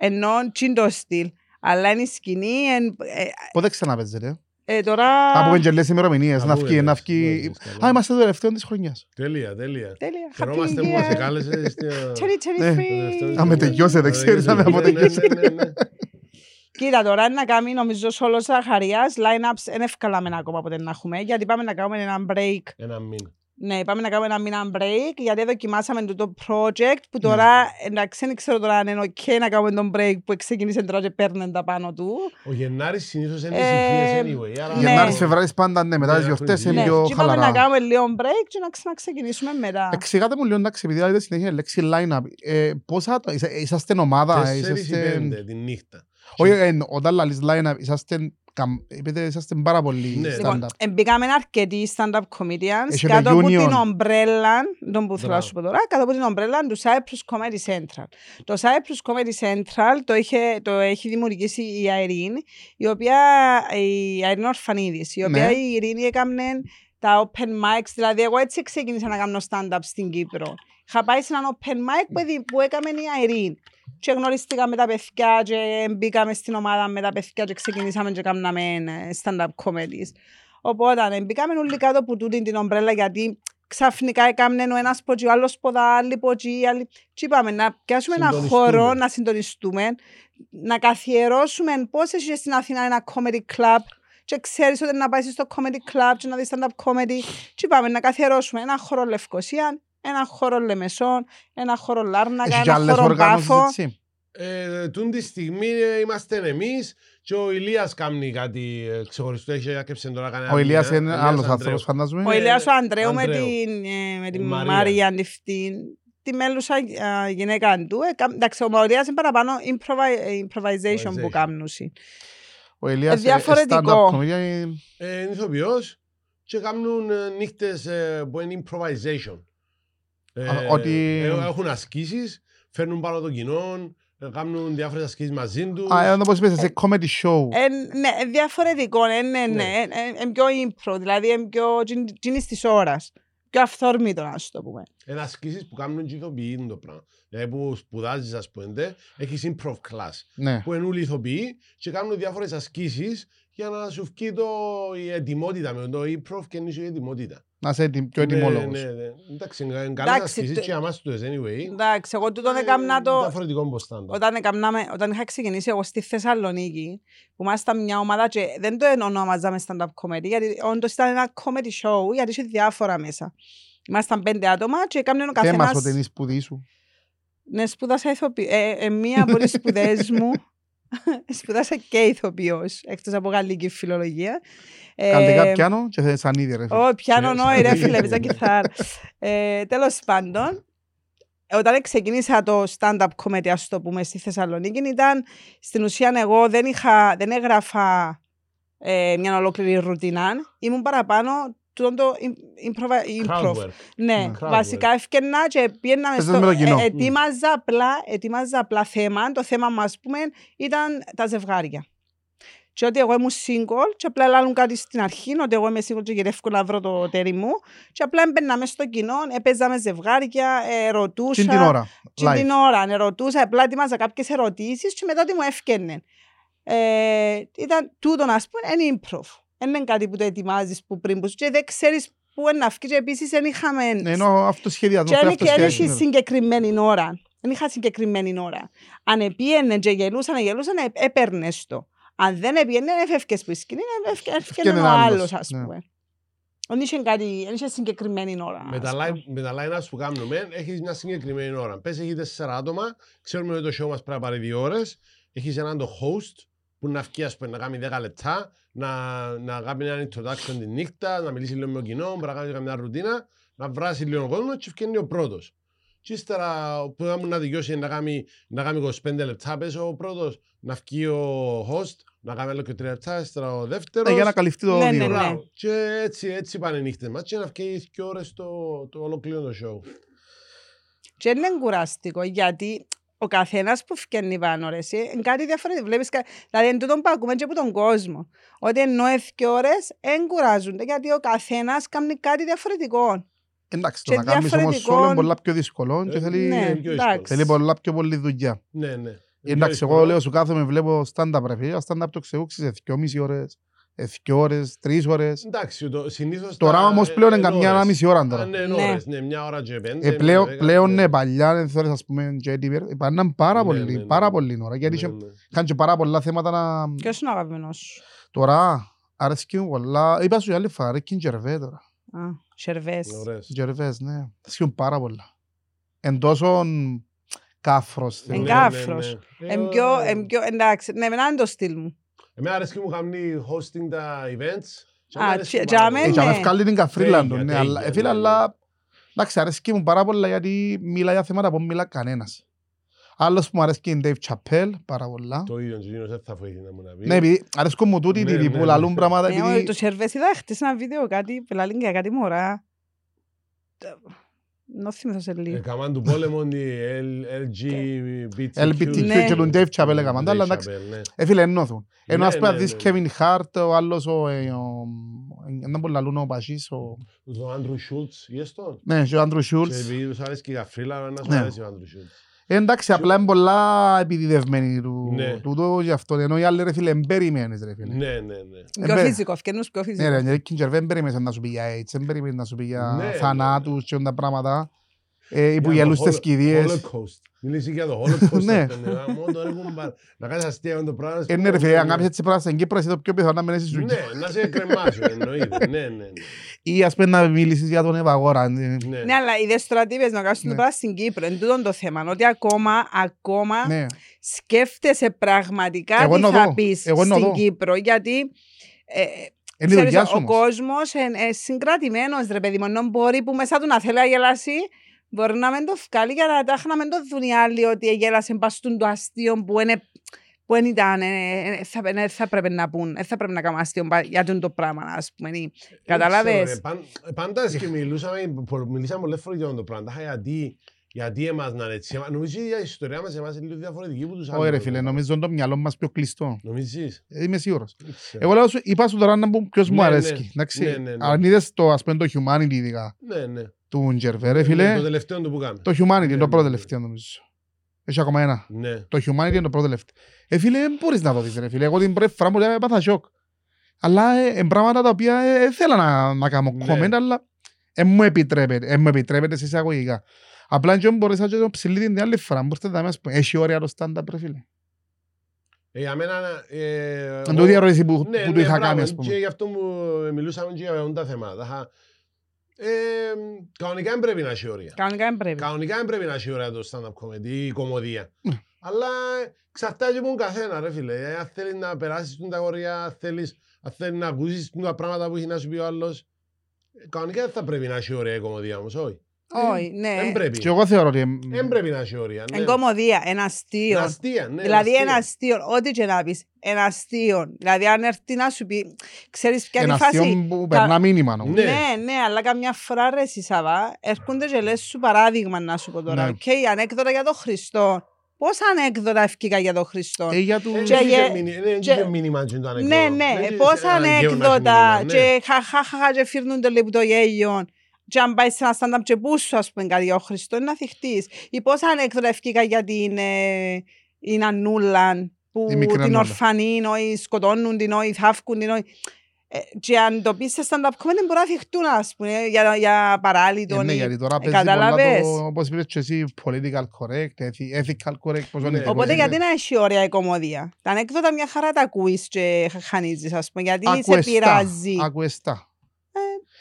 Ενώ τσιν το στυλ. Αλλά είναι η σκηνή. εν- ε,
πότε ξαναπέζετε.
ε, τώρα.
Από εγγελές ημερομηνίες, να
Αφού
βγει, να
έλεγες,
βγει.
ναι, καλά.
Α, είμαστε το τελευταίο της χρονιάς.
Τέλεια, τέλεια.
Τέλεια.
Χαιρόμαστε
Happy
που μας
Year.
εκάλεσες. στο-
Cherry, cherry
Ναι.
free.
Α, με τελειώσετε, ξέρεις, να με
Ναι, ναι,
αποτελειώσετε.
ναι, ναι, ναι.
Κοίτα, τώρα είναι να κάνει νομίζω σε όλο Ζαχαρίας line-ups δεν ευκαλάμε ακόμα ποτέ να έχουμε γιατί πάμε να κάνουμε ένα break
Ένα μήνα.
Ναι, είπαμε να κάνουμε ένα μήνα break γιατί δοκιμάσαμε το, το project που τώρα εντάξει δεν ξέρω τώρα αν είναι ok να κάνουμε τον break που ξεκίνησε τώρα και παίρνουν τα πάνω του.
Ο Γενάρης συνήθως είναι
Ε,
συμφωνίες anyway. άρα-
ναι.
Γενάρης, Φεβράρης πάντα ναι, μετά
Ναι,
τις γιορτές
έχουν
είναι
Ναι,
πιο
και είπαμε να
χαλαρά.
κάνουμε λίγο break και να ξαναξεκινήσουμε μετά.
Εξηγάτε μου λίγο, εντάξει, επειδή λέτε συνέχεια λέξη line-up. Ε, Πόσα άτομα, είσα- είσαστε ομάδα,
Τέσσερις ή
είσαστε...
πέντε τη νύχτα.
Όχι, ε, όταν λαλείς line-up, είσαστε, καμ- είπετε, είσαστε πάρα πολύ
Ναι.
Λοιπόν,
stand-up.
εμπήκαμε αρκετοί stand-up comedians
Έχει
κάτω
το
από
Union.
την ομπρέλα, τον που θέλω να
Μπράβο.
σου πω τώρα, κάτω από την ομπρέλα του Cyprus Comedy Central. Το Cyprus Comedy Central το, είχε, το έχει δημιουργήσει η Irene, η οποία, η Irene Ορφανίδης, η οποία
Ναι.
η Irene έκανε τα open mics, δηλαδή εγώ έτσι ξεκίνησα να κάνω stand-up στην Κύπρο. Είχα πάει σε ένα open mic που, έδι- που έκαμε η Irene. Και γνωριστήκα με τα παιδιά και μπήκαμε στην ομάδα με τα παιδιά και ξεκινήσαμε και κάναμε ε, stand-up comedies. Οπότε ναι, μπήκαμε όλοι κάτω από τούτη την ομπρέλα γιατί ξαφνικά έκαμε ο ένας ποτσί, ο άλλος ποδά, άλλοι ποτσί, άλλοι... Και είπαμε να πιάσουμε ένα
Συντονιστούμε.
χώρο, να συντονιστούμε, να καθιερώσουμε πώς έχει στην Αθήνα ένα comedy club και ξέρεις ότι να πάεις στο comedy club και να δεις stand-up comedy και είπαμε να καθιερώσουμε ένα χώρο Λευκοσία, ένα χώρο Λεμεσόν, ένα χώρο Λάρνακα,
Έχεις και
ένα
άλλες
χώρο
οργάνωσεις,
Πάφο.
έτσι;
Ε, Τούν τη στιγμή ε, είμαστε εμείς και ο Ηλίας κάνει κάτι ε, ξεχωριστό. Έχει έκαψε τώρα κανένα
Ο Ηλίας
μήνα.
είναι
Ηλίας
άλλος
Ανδρέου.
άνθρωπος, φαντάζομαι.
Ο Ηλίας ο Ανδρέου με
Ανδρέου.
την, ε, με την
Μαρία.
Μαρία Νιφτή, τη μέλουσα α, γυναίκα του. Ε, κα- εντάξει, ο Μαρίας είναι παραπάνω improvi- ε, improvisation που
Improvisation.
κάνουν.
Ο Ηλίας
Ε, διαφορετικό.
stand-up comedian είναι-
Ε, Είναι ηθοποιός και κάνουν ε, νύχτες ε, που είναι improvisation. Ε,
Α, ότι-
ε, Έχουν ασκήσεις, φέρνουν πάνω το κοινό, ε, κάνουν διάφορες ασκήσεις μαζί τους.
Α, ε, όπως είπες, σε comedy show.
Ε, ναι, ε, διαφορετικό, ε, ναι, ναι,
Ναι.
ε, ε, ε, πιο impro, δηλαδή ε, πιο τζινής της ώρας. Πιο αυθόρμητο, να σου το πούμε.
Είναι ασκήσεις που κάνουν και ηθοποιοί είναι το πράγμα. Δηλαδή που σπουδάζεις ας πούμε, έχεις improv class.
Ναι.
που είναι όλοι ηθοποιοί και κάνουν διάφορες ασκήσεις για να σου βγει το, η ετοιμότητα με το improv και είναι η ετοιμότητα.
Να είσαι ετοι- πιο
Ναι,
ετοιμόλογος.
ναι, ναι. Εντάξει, είναι καλές
Εντάξει,
ασκήσεις
το-
και για εμάς τους anyway.
Εντάξει, εγώ τούτον
Ε,
έκανα το...
Διαφορετικό από stand-up.
Όταν, έκαναμε, όταν είχα ξεκινήσει εγώ στη Θεσσαλονίκη, που ήμασταν μια ομάδα και δεν το ονομάζαμε stand-up comedy, γιατί όντως ήταν ένα comedy show, γιατί είχε διάφορα μέσα. Ήμασταν πέντε άτομα και έκαμε ο
Θέμας
καθένας...
ότι είναι η σπουδή σου.
Ναι, σπούδασα ηθοποιό. Ε, ε, μία από τις σπουδές μου σπούδασα και ηθοποιός, εκτός από γαλλική φιλολογία. Ε,
Καλλιτικά πιάνο και σαν ίδια ρε. φίλε.
Ω, πιάνω
Και-
νόη ρε φίλε, παίζω κιθάρα. Ε, τέλος πάντων, όταν ξεκίνησα το stand-up comedy, ας το πούμε, στη Θεσσαλονίκη, ήταν στην ουσία εγώ δεν, είχα, δεν έγραφα ε, μια ολόκληρη ρουτίνα. Ήμουν παραπάνω τούτο το im- improv-
Crowd
improv.
work.
Ναι,
Crowd
βασικά ευκαιρνά και πήγαινα
Παίζες
στο...
με το κοινό.
ε, ετοίμαζα απλά, ετοίμαζα απλά θέμα. Το θέμα μας, πούμε, ήταν τα ζευγάρια. Και ότι εγώ ήμουν single και απλά λάλλουν κάτι στην αρχή, ότι εγώ είμαι single και γυρεύω να βρω το τέρι μου. Και απλά έμπαινα μέσα στο κοινό, έπαιζαμε ζευγάρια, ε, ρωτούσα.
Τι την ώρα.
Και
Live.
την ώρα, ναι, ρωτούσα, απλά ετοίμαζα κάποιες ερωτήσεις και μετά τι μου έφτιανε. Ε, ήταν τούτο, ας πούμε, είναι improv. Δεν είναι κάτι που το ετοιμάζεις που πριν που σου και δεν ξέρεις πού είναι να βγει. Και επίσης δεν είχαμε.
Ναι, Ενώ αυτό σχεδιασμό.
και δεν
πρέπει
είχε- δεν
αυτοσχεδιασμό.
είχε συγκεκριμένη ώρα. Δεν είχα συγκεκριμένη ώρα. Αν επίενε και γελούσαν, γελούσαν, ε, έπαιρνες το. Αν δεν έπιενε, έφευκε που η σκηνή, έφευκε
Έφκαινε
ο
άλλος,
άλλος, ας
ναι.
πούμε. Δεν είχε, κάτι, δεν είχε συγκεκριμένη ώρα.
Με
ας
τα,
πούμε.
line, με τα line-ups που κάνουμε, έχεις μια συγκεκριμένη ώρα. Πες έχεις τέσσερα άτομα, ξέρουμε ότι το show μας πρέπει να πάρει δύο ώρες. Έχεις έναν το host που να βγει, ας πούμε, να κάνει 10 λεπτά, να, να κάνει ένα introduction τη νύχτα, να μιλήσει λίγο με το κοινό, μπορεί να κάνει μια ρουτίνα, να βράσει λίγο ο κόσμος και βγαίνει ο πρώτος. Και ύστερα που θα μου να δικαιώσει να κάνει, να κάνει 25 λεπτά, πες ο πρώτος, να βγει ο host, να κάνει άλλο και 3 λεπτά, ύστερα ο δεύτερος.
Ναι, Για να καλυφθεί το
Ναι, ναι,
δύο.
ναι.
Μπράβο. Και έτσι, έτσι πάνε οι νύχτες μας και να βγει και ώρες το, το ολοκλήρω το show.
Και είναι κουραστικό γιατί ο καθένας που φκένει πάνω ρε, εσύ, είναι κάτι διαφορετικό. Βλέπεις, κα- δηλαδή, εν τούτον που ακούμε και από τον κόσμο. Ότι ενώ έφυγε ώρες, δεν κουράζονται γιατί ο καθένας κάνει κάτι διαφορετικό.
Εντάξει, το
Και
να κάνεις όμως
διαφορετικών-
όλο είναι πολλά πιο δύσκολο και
Ε,
θέλει,
Ναι,
είναι πιο δύσκολο.
εντάξει.
θέλει πολλά πιο πολλή δουλειά.
Ναι, ναι.
Εντάξει, εγώ λέω σου κάθομαι, βλέπω stand-up ρε φίλε, stand-up το ξεούξεις σε 2,5 ώρες, σε 2 ώρες, 3 ώρες.
Εντάξει, το, συνήθως...
Τώρα
τα-
όμως
ε,
πλέον είναι
είναι
καμιά
ώρες.
ένα μισή ώρα
Α,
τώρα.
Ναι, είναι
Ναι.
ώρες, ναι, μια ώρα και πέντε.
Ε, πλέον,
δέκα,
πλέον
ναι.
ναι, παλιά, δεν θέλεις ας πούμε, και έτοιμοι, υπάρναν πάρα
Ναι,
πολύ,
ναι, ναι.
πάρα πολύ ώρα. Γιατί
Ναι,
είχε-
ναι.
είχαν και πάρα πολλά θέματα να...
Ποιος είναι ο αγαπημένος σου;
Τώρα, αρέσκει μου πολλά. Είπα σου για άλλη φορά, αρέσκει η Τζερβέ τώρα.
Α, Σερβές.
Ωραίες.
Τζερβές, ναι. Σχούν πάρα πολλά. Εν τόσο κάφρος.
Εν
θεωρώ.
κα- κάφρος.
Ε,
Εμ πιο,
ε,
εμ πιο, εντάξει, ναι, εμένα είναι το στυλ μου.
Εμένα αρέσκει μου κάνει hosting τα events. και
Α,
μου αρέσκει
τσι-
πάρα
τζάμε,
πολύ.
Ε, και
ναι.
αμέ βγάλει την καφρίλα του,
Τέγια,
ναι,
τέγια,
αλλά, ε, φίλε,
ναι,
αλλά, εντάξει, αρέσκει μου πάρα πολλά γιατί μιλά για θέματα που μιλά κανένας. Άλλος που μου αρέσκει είναι Dave Chappelle, πάρα πολλά.
Το ίδιο, και εκείνος δεν θα βοήθει να μου να πει.
Ναι, επειδή αρέσκουν μου τούτοι
Ναι,
τύποι
ναι,
που
ναι.
λαλούν πράγματα,
Ναι, ο-
επειδή
το Σερβές είδα χτες ένα βίντεο κάτι, πελάλην για κάτι μωρά. Νο θυμηθώ σε
Ε,
λίγο.
Καμάν του πόλεμο η L- LGBTQ.
LBTQ
Ναι.
και τον Dave Chappelle έκαναν τα, αλλά
Dave
εντάξει,
Chappelle, ναι.
ε, φίλε, ενώθουν. Ενώ
Ναι,
ας πούμε
ναι,
δεις
ναι.
Kevin Hart, ο άλλος, ο, ε, ο, έναν που λαλούν ο Πασίς, ο,
Τον Άντρου Σούλτς, είδες τον.
ναι, και ο Άντρου
Και
Σούλτς.
επειδή τους αρέσκει η καφρίλα, ένας μου
Ναι.
αρέσει ο Άντρου Σούλτς.
Ε, Εντάξει, απλά είναι πολλά επιδιδευμένοι του
Ναι.
τούτο γι' αυτό, ενώ οι άλλοι ρε φίλε, εμπεριμένες ρε φίλε.
Ναι, ναι, ναι.
Πιο
Ε,
φυσικό, φκαινούς πιο
Ναι
φυσικό.
ρε, γιατί Κίντζερ δεν περίμενε να σου πει για AIDS, δεν περίμενε να σου πει για
Ναι,
θανάτους και τα πράγματα. Ε, Ή που
Για το
γελούν στις
Holo-
κηδείες.
Holocaust. Μιλήσει για το Holocaust.
Ναι.
αυτό, ναι. Γαμώ, το έχουν πάρει. Να κάνεις αστεία με το πράγμα.
Ε, ναι ρε φίλε, αν κάνεις έτσι πράγματα στην Κύπρο, εσύ το πιο πιθανό να μένεις στη ζωή.
Ναι, να σε κρεμάσω, εννοείται. Ναι, ναι, ναι.
Ή ας πούμε να μιλήσεις για τον Ευαγόρα. ε,
Ναι.
Ναι, αλλά είδες τώρα τι είπες να κάνεις το
Ναι.
πράγμα στην Κύπρο. Εν τούτον το θέμα, ότι ακόμα, ακόμα
Ναι,
σκέφτεσαι πραγματικά
Εγώ
τι
να
θα
δω.
πεις
Εγώ να
στην
δω.
Κύπρο. Γιατί ε,
είναι η δουλειά
ξέρεις,
σου
ο
όμως.
κόσμος είναι συγκρατημένος ρε παιδί μου. Ενώ μπορεί που μέσα του να θέλει να γελάσει, μπορεί να μην το βγάλει για να τάχει να μην το δουν οι άλλοι ότι γέλασε μπαστούν το αστείο που είναι που δεν ήταν, ε, ε, θα, ε, θα πρέπει να πούν, ε, θα πρέπει να κάνουμε αστείο πα- για τούτο το πράγμα, ας πούμε.
Δεν
Καταλάβες.
ξέρω, ρε, παν- Πάντα και μιλούσαμε, πο- μιλήσαμε πολλές φορές για το πράγμα. Τα Γιατί, γιατί εμάς να είναι έτσι. Εμα- Νομίζω η ιστορία μας εμάς είναι λίγο διαφορετική από τους άλλους.
Όχι ρε φίλε, νομίζω το μυαλό μας πιο κλειστό.
Νομίζεις;
Ε, Είμαι σίγουρος.
Δεν ξέρω.
Εγώ λέω σου, είπα σου τώρα να πω ποιος μου
Ναι, ναι.
αρέσκει. εντάξει.
Ναι, ναι, ναι.
Αν είδες το ας πούμε το humanity ειδικά
Ναι, ναι.
Του Ντζερβέ ρε
Ναι,
φίλε,
Το τελευταίο του που κάμε.
το humanity είναι
Ναι,
το πρώτο
ναι.
τελευταίο νομίζω. Έχει ακόμα ένα.
Ναι.
Το humanity είναι το πρώτο τελευταίο. Ε, φίλε, δεν μπορείς να το δεις, ρε φίλε. Εγώ την πρώτη φορά μου λέει, έπαθα σοκ. Αλλά ε, είναι πράγματα τα οποία ε, ε, θέλω να, να κάνω
Ναι.
comment, αλλά ε, μου επιτρέπεται, ε, μου επιτρέπεται σε εισαγωγικά. Απλά και μπορείς να το ψηλεί την άλλη φορά. Μπορείτε να μας πούμε, έχει ωραία το stand-up, ρε φίλε.
Ε, Για μένα... ε,
Είναι
εγώ-
το ίδια ερώτηση που,
Ναι,
που
ναι,
του είχα
μπράβο,
κάνει, ας
Και
πούμε.
γι' αυτό μου μιλούσαμε και για αυτά τα θέματα. Ε, κανονικά δεν πρέπει να έχει όρια.
Κανονικά δεν πρέπει.
Κανονικά δεν πρέπει να έχει όρια το stand-up comedy ή η κομμωδία.
Ναι.
Αλλά ε, εξαρτάται και από τον καθένα, ρε φίλε. Ε, Αν θέλεις να περάσεις την τα όρια, αν θέλεις, αν θέλεις να ακούσεις τα πράγματα που έχει να σου πει ο άλλος, ε, κανονικά δεν θα πρέπει να έχει όρια η κωμωδία όμως, όχι.
Όχι, ναι.
Δεν πρέπει.
Και εγώ θεωρώ ότι...
Δεν πρέπει να έχει όρια. ναι.
Εν κωμωδία, ένα
Είναι
αστείο.
αστεία, ναι.
Δηλαδή
αστεία.
ένα αστείο, ό,τι και να πεις, ένα αστείο. Δηλαδή αν έρθει να σου πει, ξέρεις ποια είναι
Ένα
η φάση.
αστείο που περνά μήνυμα. νομίζω.
Ναι.
Ναι, ναι, αλλά καμιά φορά ρε Σισαβά, έρχονται και λες σου παράδειγμα να σου πω τώρα.
Ναι.
Οκ, ανέκδοτα για τον Χριστό. Πόσα ανέκδοτα ευκήκα για τον Χριστό.
Ε, για του...
Ε,
Και
δεν είχε
γε-
μήνυ- δεν
και-
είχε μήνυμα και το ανέκδοτο.
Ναι, ναι,
Δεν είχε
πόσα
αναγκαίο να έχει
ανέκδοτα
μήνυμα, ναι.
και χαχαχαχα και φύρνουν το λίγο το γέλιο. Και αν πάει σε ένα stand-up και πού σου ας πούμε κάτι για ο Χριστό είναι να θυχτείς. Ή πόσα ανέκδοτα ευκήκα για την, ε, την Ανούλαν που
Η μικρή
την
Ανούλα.
ορφανή, όχι σκοτώνουν την, όχι θαύκουν την, όχι. Ε, και αν το πεις σε stand-up comedy μπορεί να θυχτούν ας πούμε για, για
Ε,
παράλυτον.
Ναι,
ή-
γιατί τώρα
ε,
παίζει πολλά
καταλάβες.
το, όπως είπες και εσύ, political correct, ethi- ethical correct, πώς
Ναι.
είναι.
Οπότε
πώς
γιατί
είναι.
να έχει ωραία η κομμωδία; Τα ανέκδοτα μια χαρά τα ακούεις και χανίζεις ας πούμε γιατί σε
Ακούες τα,
πειράζει.
ακούες τα.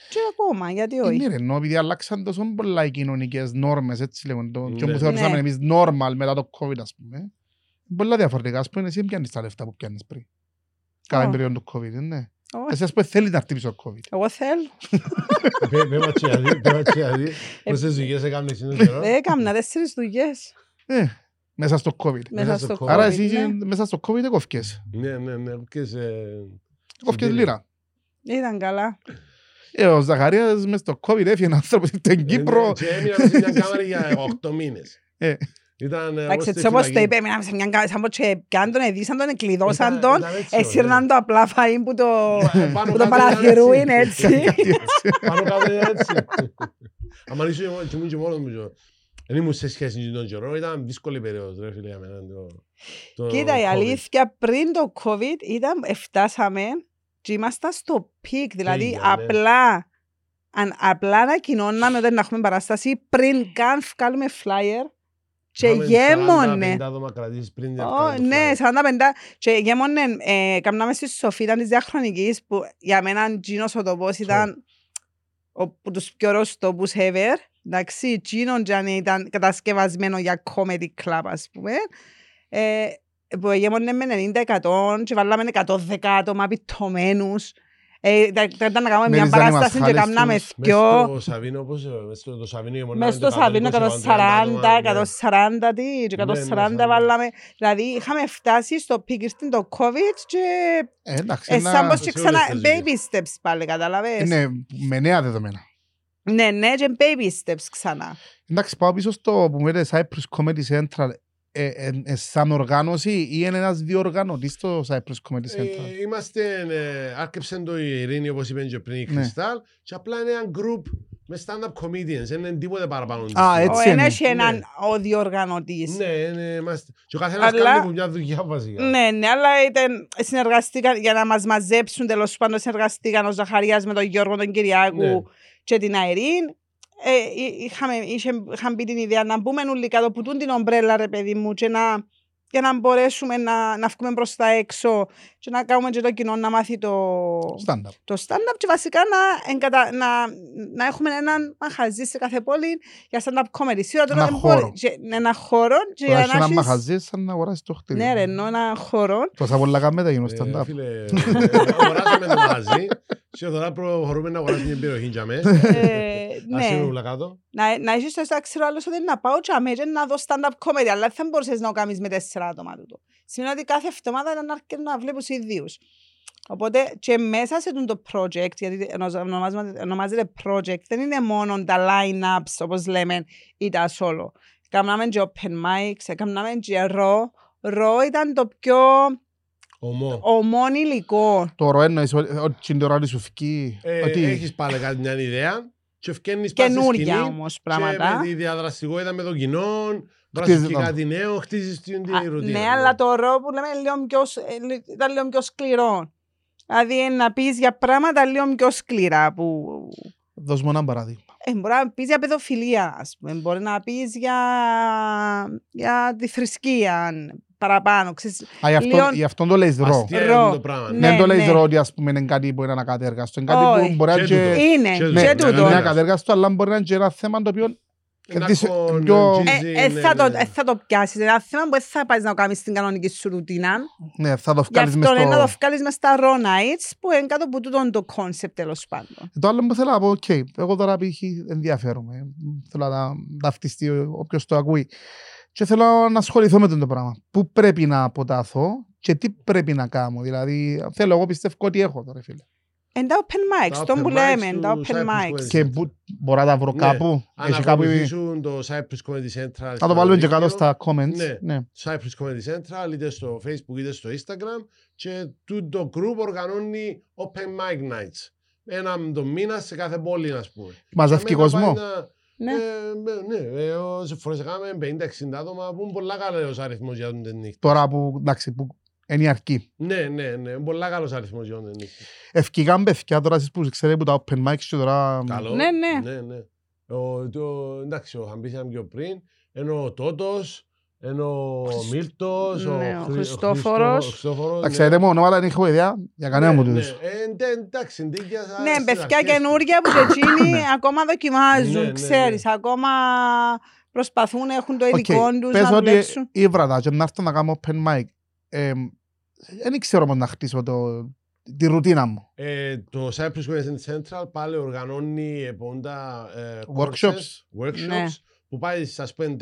Και ακόμα, γιατί όχι.
Είναι ρε, ενώ επειδή αλλάξαν τόσο πολλά οι κοινωνικές νόρμες, έτσι λέγονται, το- και
Ναι.
που θεωρούσαμε
Ναι.
εμείς normal μετά το COVID, ας πούμε. Πολλά διαφορετικά, ας πούμε, εσύ δεν πιάνεις τα λεφτά που πιάνεις πριν. Κατά την
Ω.
περίοδο του COVID, ναι.
Όχι.
Εσύ, ας πούμε, θέλεις να χτύπεις το COVID.
Εγώ θέλω.
Πέ- πέ μας και γιατί, πέ μας και γιατί. Πόσες δουλειές έκαμε εσύ τον καιρό;
Δεν έκανα τέσσερις δουλειές
Ε, μέσα στο COVID.
μέσα
στο
στο
COVID.
COVID.
Άρα εσύ
ναι.
μέσα στο COVID δεν κοφκές.
Ναι, ναι, ναι. Και σε...
Κοφκές λίρα.
Ήταν καλά.
Ε, ο Ζαχαρίας μες στο COVID έφυγε άνθρωπος στην Κύπρο.
Ε, Και έμεινα μέσα σε μια κάμερα για 8 μήνες.
Ε.
Ήταν... ε,
Εντάξει,
όπως
έτσι
στη
όπως το
φυλακή.
είπε, έμειναμε σε μια κάμερα, σαν πως και πιάν τον, εδίσαν τον, εκλειδώσαν
Ήταν-
τον,
ήταν έτσι,
εσύρναν το απλά φαΐν που το,
ωραία. Πάνω
που
κάτω
το
ήταν
παραθυρούιν έτσι.
Κάτι έτσι.
Πάνω κάτω είναι έτσι. Αν ήσουν και ήμουν και μόνος μου. και- Δεν ήμουν σε σχέση με τον καιρό, ήταν δύσκολη περίοδος, ρε φίλε, για μένα. το- το
Κοίτα, η
COVID.
αλήθεια, πριν το COVID ήταν, φτάσαμε και ήμασταν στο peak, δηλαδή
Τέλεια, ναι.
απλά, αν, απλά ανακοινώναμε ότι να έχουμε παράσταση πριν καν βγάλουμε flyer και
Είχαμε
γέμονε.
40-50 άτομα κρατήσεις πριν την
Ω,
ευκαιρία του
ναι,
flyer.
45. Και γέμονε, ε, καμνάμε στη Σοφίτα της διαχρονικής που για μένα τζίνος ο τοπός ήταν ο- που τους πιο ρωστόπους ever. Εντάξει, εκείνον και αν ήταν κατασκευασμένο για comedy club, ας πούμε. Ε, που γέμονε με 90% και βάλαμε 110 άτομα πιτωμένους. Ε, τα- τα- ήταν να κάνουμε μια
Μερίζανε
παράσταση και
μασχάλες
κάναμε
τους.
Μες
δυο.
στο Σαβίνο, πώς, ε, μες στο- το Σαβίνο ήμουν
Μες στο
120,
Σαβίνο 140,
130, ναι.
140 τι, και
Ναι, ναι,
140
σαν-
βάλαμε. Δηλαδή είχαμε φτάσει στο peak στην το COVID και
Ε, εντάξει,
ε,
ένα-
σαν πως και
σε
ξανά
όλες τις
baby steps πάλι καταλαβες.
είναι με νέα δεδομένα.
Ναι, ναι, και baby steps ξανά.
Εντάξει, πάω πίσω στο που μου λέτε Cyprus Comedy Central. Ε, ε, ε, σαν οργάνωση ή είναι ένας διοργανωτής στο Cyprus Comedy Central.
Ε, Είμαστε, ε, άρκεψε το η Ειρήνη όπως είπε και πριν η
Ναι.
Κρυστάλ και απλά είναι ένα group με stand-up comedians, δεν είναι τίποτε παραπάνω.
Α,
της.
έτσι
Ο
είναι.
ένας και έναν
Ναι.
ο διοργανωτής.
Ναι, είναι, είμαστε. Και ο καθένας
Αλλά-
κάνει που μια δουλειά βασικά.
Ναι, ναι, αλλά ήταν, συνεργαστήκαν για να μας μαζέψουν τέλος πάντων συνεργαστήκαν ο Ζαχαρίας με τον Γιώργο τον Κυριάκου
Ναι.
και την Αιρήν. Ε, εί- είχαμε, είχε, είχαν πει την ιδέα να μπούμε όλοι κάτω που τούν την ομπρέλα ρε παιδί μου και να, για να μπορέσουμε να, να βγούμε προς τα έξω και να κάνουμε και το κοινό να μάθει το,
Stand-up.
το stand-up και βασικά να, εγκατα... να, να έχουμε έναν μαχαζί σε κάθε πόλη για stand-up comedy. Σίγουρα τώρα
Ένα
δεν
χώρο.
μπορεί- και- Ένα χώρο και
Τώρα
για
έχει
να
ένα
έχεις-
μαχαζί σαν να αγοράσεις το χτίριο.
Ναι ρε, εννοώ ένα χώρο
Τόσα πολλά κάμετα γίνουν
Ε,
stand-up.
Φίλε, ε, αγοράσαμε το μαζί και τώρα προχωρούμε να αγοράσουμε την περιοχή για μέ.
Ε,
Ας είναι
ναι.
όλα κάτω.
Να, να έχεις το στα ξέρω άλλος ότι να πάω και αμέσως να δω stand-up comedy, αλλά δεν θα μπορούσες να το κάνεις με τέσσερα άτομα τούτο. Σημαίνει ότι κάθε εβδομάδα ήταν αρκετό να βλέπεις ιδίους. Οπότε και μέσα σε τούτο το project, γιατί ονομάζεται, ονομάζεται project, δεν είναι μόνο τα line-ups όπως λέμε ή τα solo. Κάναμε και open mics, κάναμε και raw. Raw ήταν το πιο
Ομό.
ομόν υλικό.
Το ρο εννοείς ότι ότι την ώρα σου φκεί.
Ε,
Ότι
Έχεις πάλι κάτι μια ιδέα και ευκαινείς πας στη
Καινούρια
σκηνή
όμως
και
πράγματα.
με τη διαδραστικότητα με τον κοινό, βάζεις και
το.
κάτι νέο, χτίζεις την
Α,
την ρουτίνα.
Ναι, αλλά το ρο που λέμε λίγο πιο, σ- ε, λι- ήταν λίγο πιο σκληρό. Δηλαδή ε, να πεις για πράγματα λίγο πιο σκληρά που
δώσ' μου ένα παράδειγμα.
ε, μπορεί να πεις για παιδοφιλία, ας πούμε. Μπορεί να πεις για, για τη θρησκεία παραπάνω. Ξέρεις.
Α, γι' αυτό-
Λίγο-
γι' αυτό το λέεις ρο.
Αστεία είναι
Ρο.
το πράγμα.
Ναι.
Δεν το λέεις
ναι.
ρο ότι ας πούμε είναι κάτι που είναι ανακατέργαστο. Είναι κάτι που
Όχι.
μπορεί να
Και
είναι
τούτο.
και-
Είναι,
και
και,
ναι,
Ναι,
τούτο.
είναι
ναι.
ανακατέργαστο, αλλά μπορεί να είναι και ένα θέμα το οποίο
Να
Κερδίσει
κον-
πιο-
τζιζι,
Ε, ε,
ναι,
θα, το,
ναι.
ε, θα το πιάσεις. Είναι ένα θέμα που δεν θα πάει να το κάνεις στην κανονική σου ρουτίνα.
ναι, θα το
Γι'
βγάλεις μες
αυτό είναι να το
στο...
βγάλεις μες στα raw nights που είναι κάτω από τούτο το concept τέλος πάντων.
Το άλλο που θέλω να πω, οκ, εγώ τώρα π.χ. ενδιαφέρομαι. Θέλω να ταυτιστεί όποιος το ακούει. Και θέλω να ασχοληθώ με το πράγμα. Πού πρέπει να αποταθώ και τι πρέπει να κάνω. Δηλαδή, θέλω, εγώ πιστεύω ότι έχω τώρα, φίλε.
Εν τα open mics,
Τα
τον
open
που
mics
λέμε,
του
τα open
Cyprus
mics.
Comedy
Και πού μπορώ να τα βρω
Ναι.
κάπου;
Αν
Έχει κάπου...
ακολουθήσουν το Cyprus Comedy Central.
Θα το βάλουμε και κάτω στα comments.
Ναι.
Ναι.
Cyprus Comedy Central, είτε στο Facebook είτε στο Instagram και το group οργανώνει Open Mic Nights. Έναν το μήνα σε κάθε πόλη, ας πούμε.
Μαζεύει
Και αμέσως
κόσμο.
πάει να-
Ναι.
Ε, με- ναι, ε, ο- σε φορές έκαμε 50-60 άτομα που είναι πολλά καλός αριθμός για τον την νύχτα.
Τώρα που, εντάξει, που είναι η αρκή.
Ναι, ναι, ναι, είναι πολλά καλός αριθμός για τον την νύχτα.
Ευκήκαν παιδιά τώρα εσείς που ξέρετε που τα open mics και τώρα...
Καλό.
Ναι, ναι.
ναι, ναι. Ο, το, εντάξει, ο Χαμπής ήταν πιο πριν, ενώ ο Τότος, ενώ ο Μίλτος, ο,
Ναι, ο
Χρυ-
Χριστόφορος.
ο Χριστόφορος,
Τα ξέρετε μου ονόματα δεν έχω ιδέα για κανένα μου
ναι,
τους.
ναι. Ε, ντε- εντάξει, ντύκια σαν
Ναι,
στις
παιδιά
αρχές του.
καινούρια που και εκείνοι ακόμα
Ναι,
δοκιμάζουν,
ναι,
ξέρεις, ακόμα προσπαθούν, έχουν το
Οκ,
υλικό τους
Πες
να
ότι
δουλέψουν.
ήβρατα και να έρθω να κάνω open mic. Ε, Δεν ξέρω πώς να χτίσω το, τη ρουτίνα μου.
Ε, το Cyprus Comedy Central πάλι οργανώνει πόντα ε,
Workshops.
courses, workshops
Ναι.
που πάει σας πούμε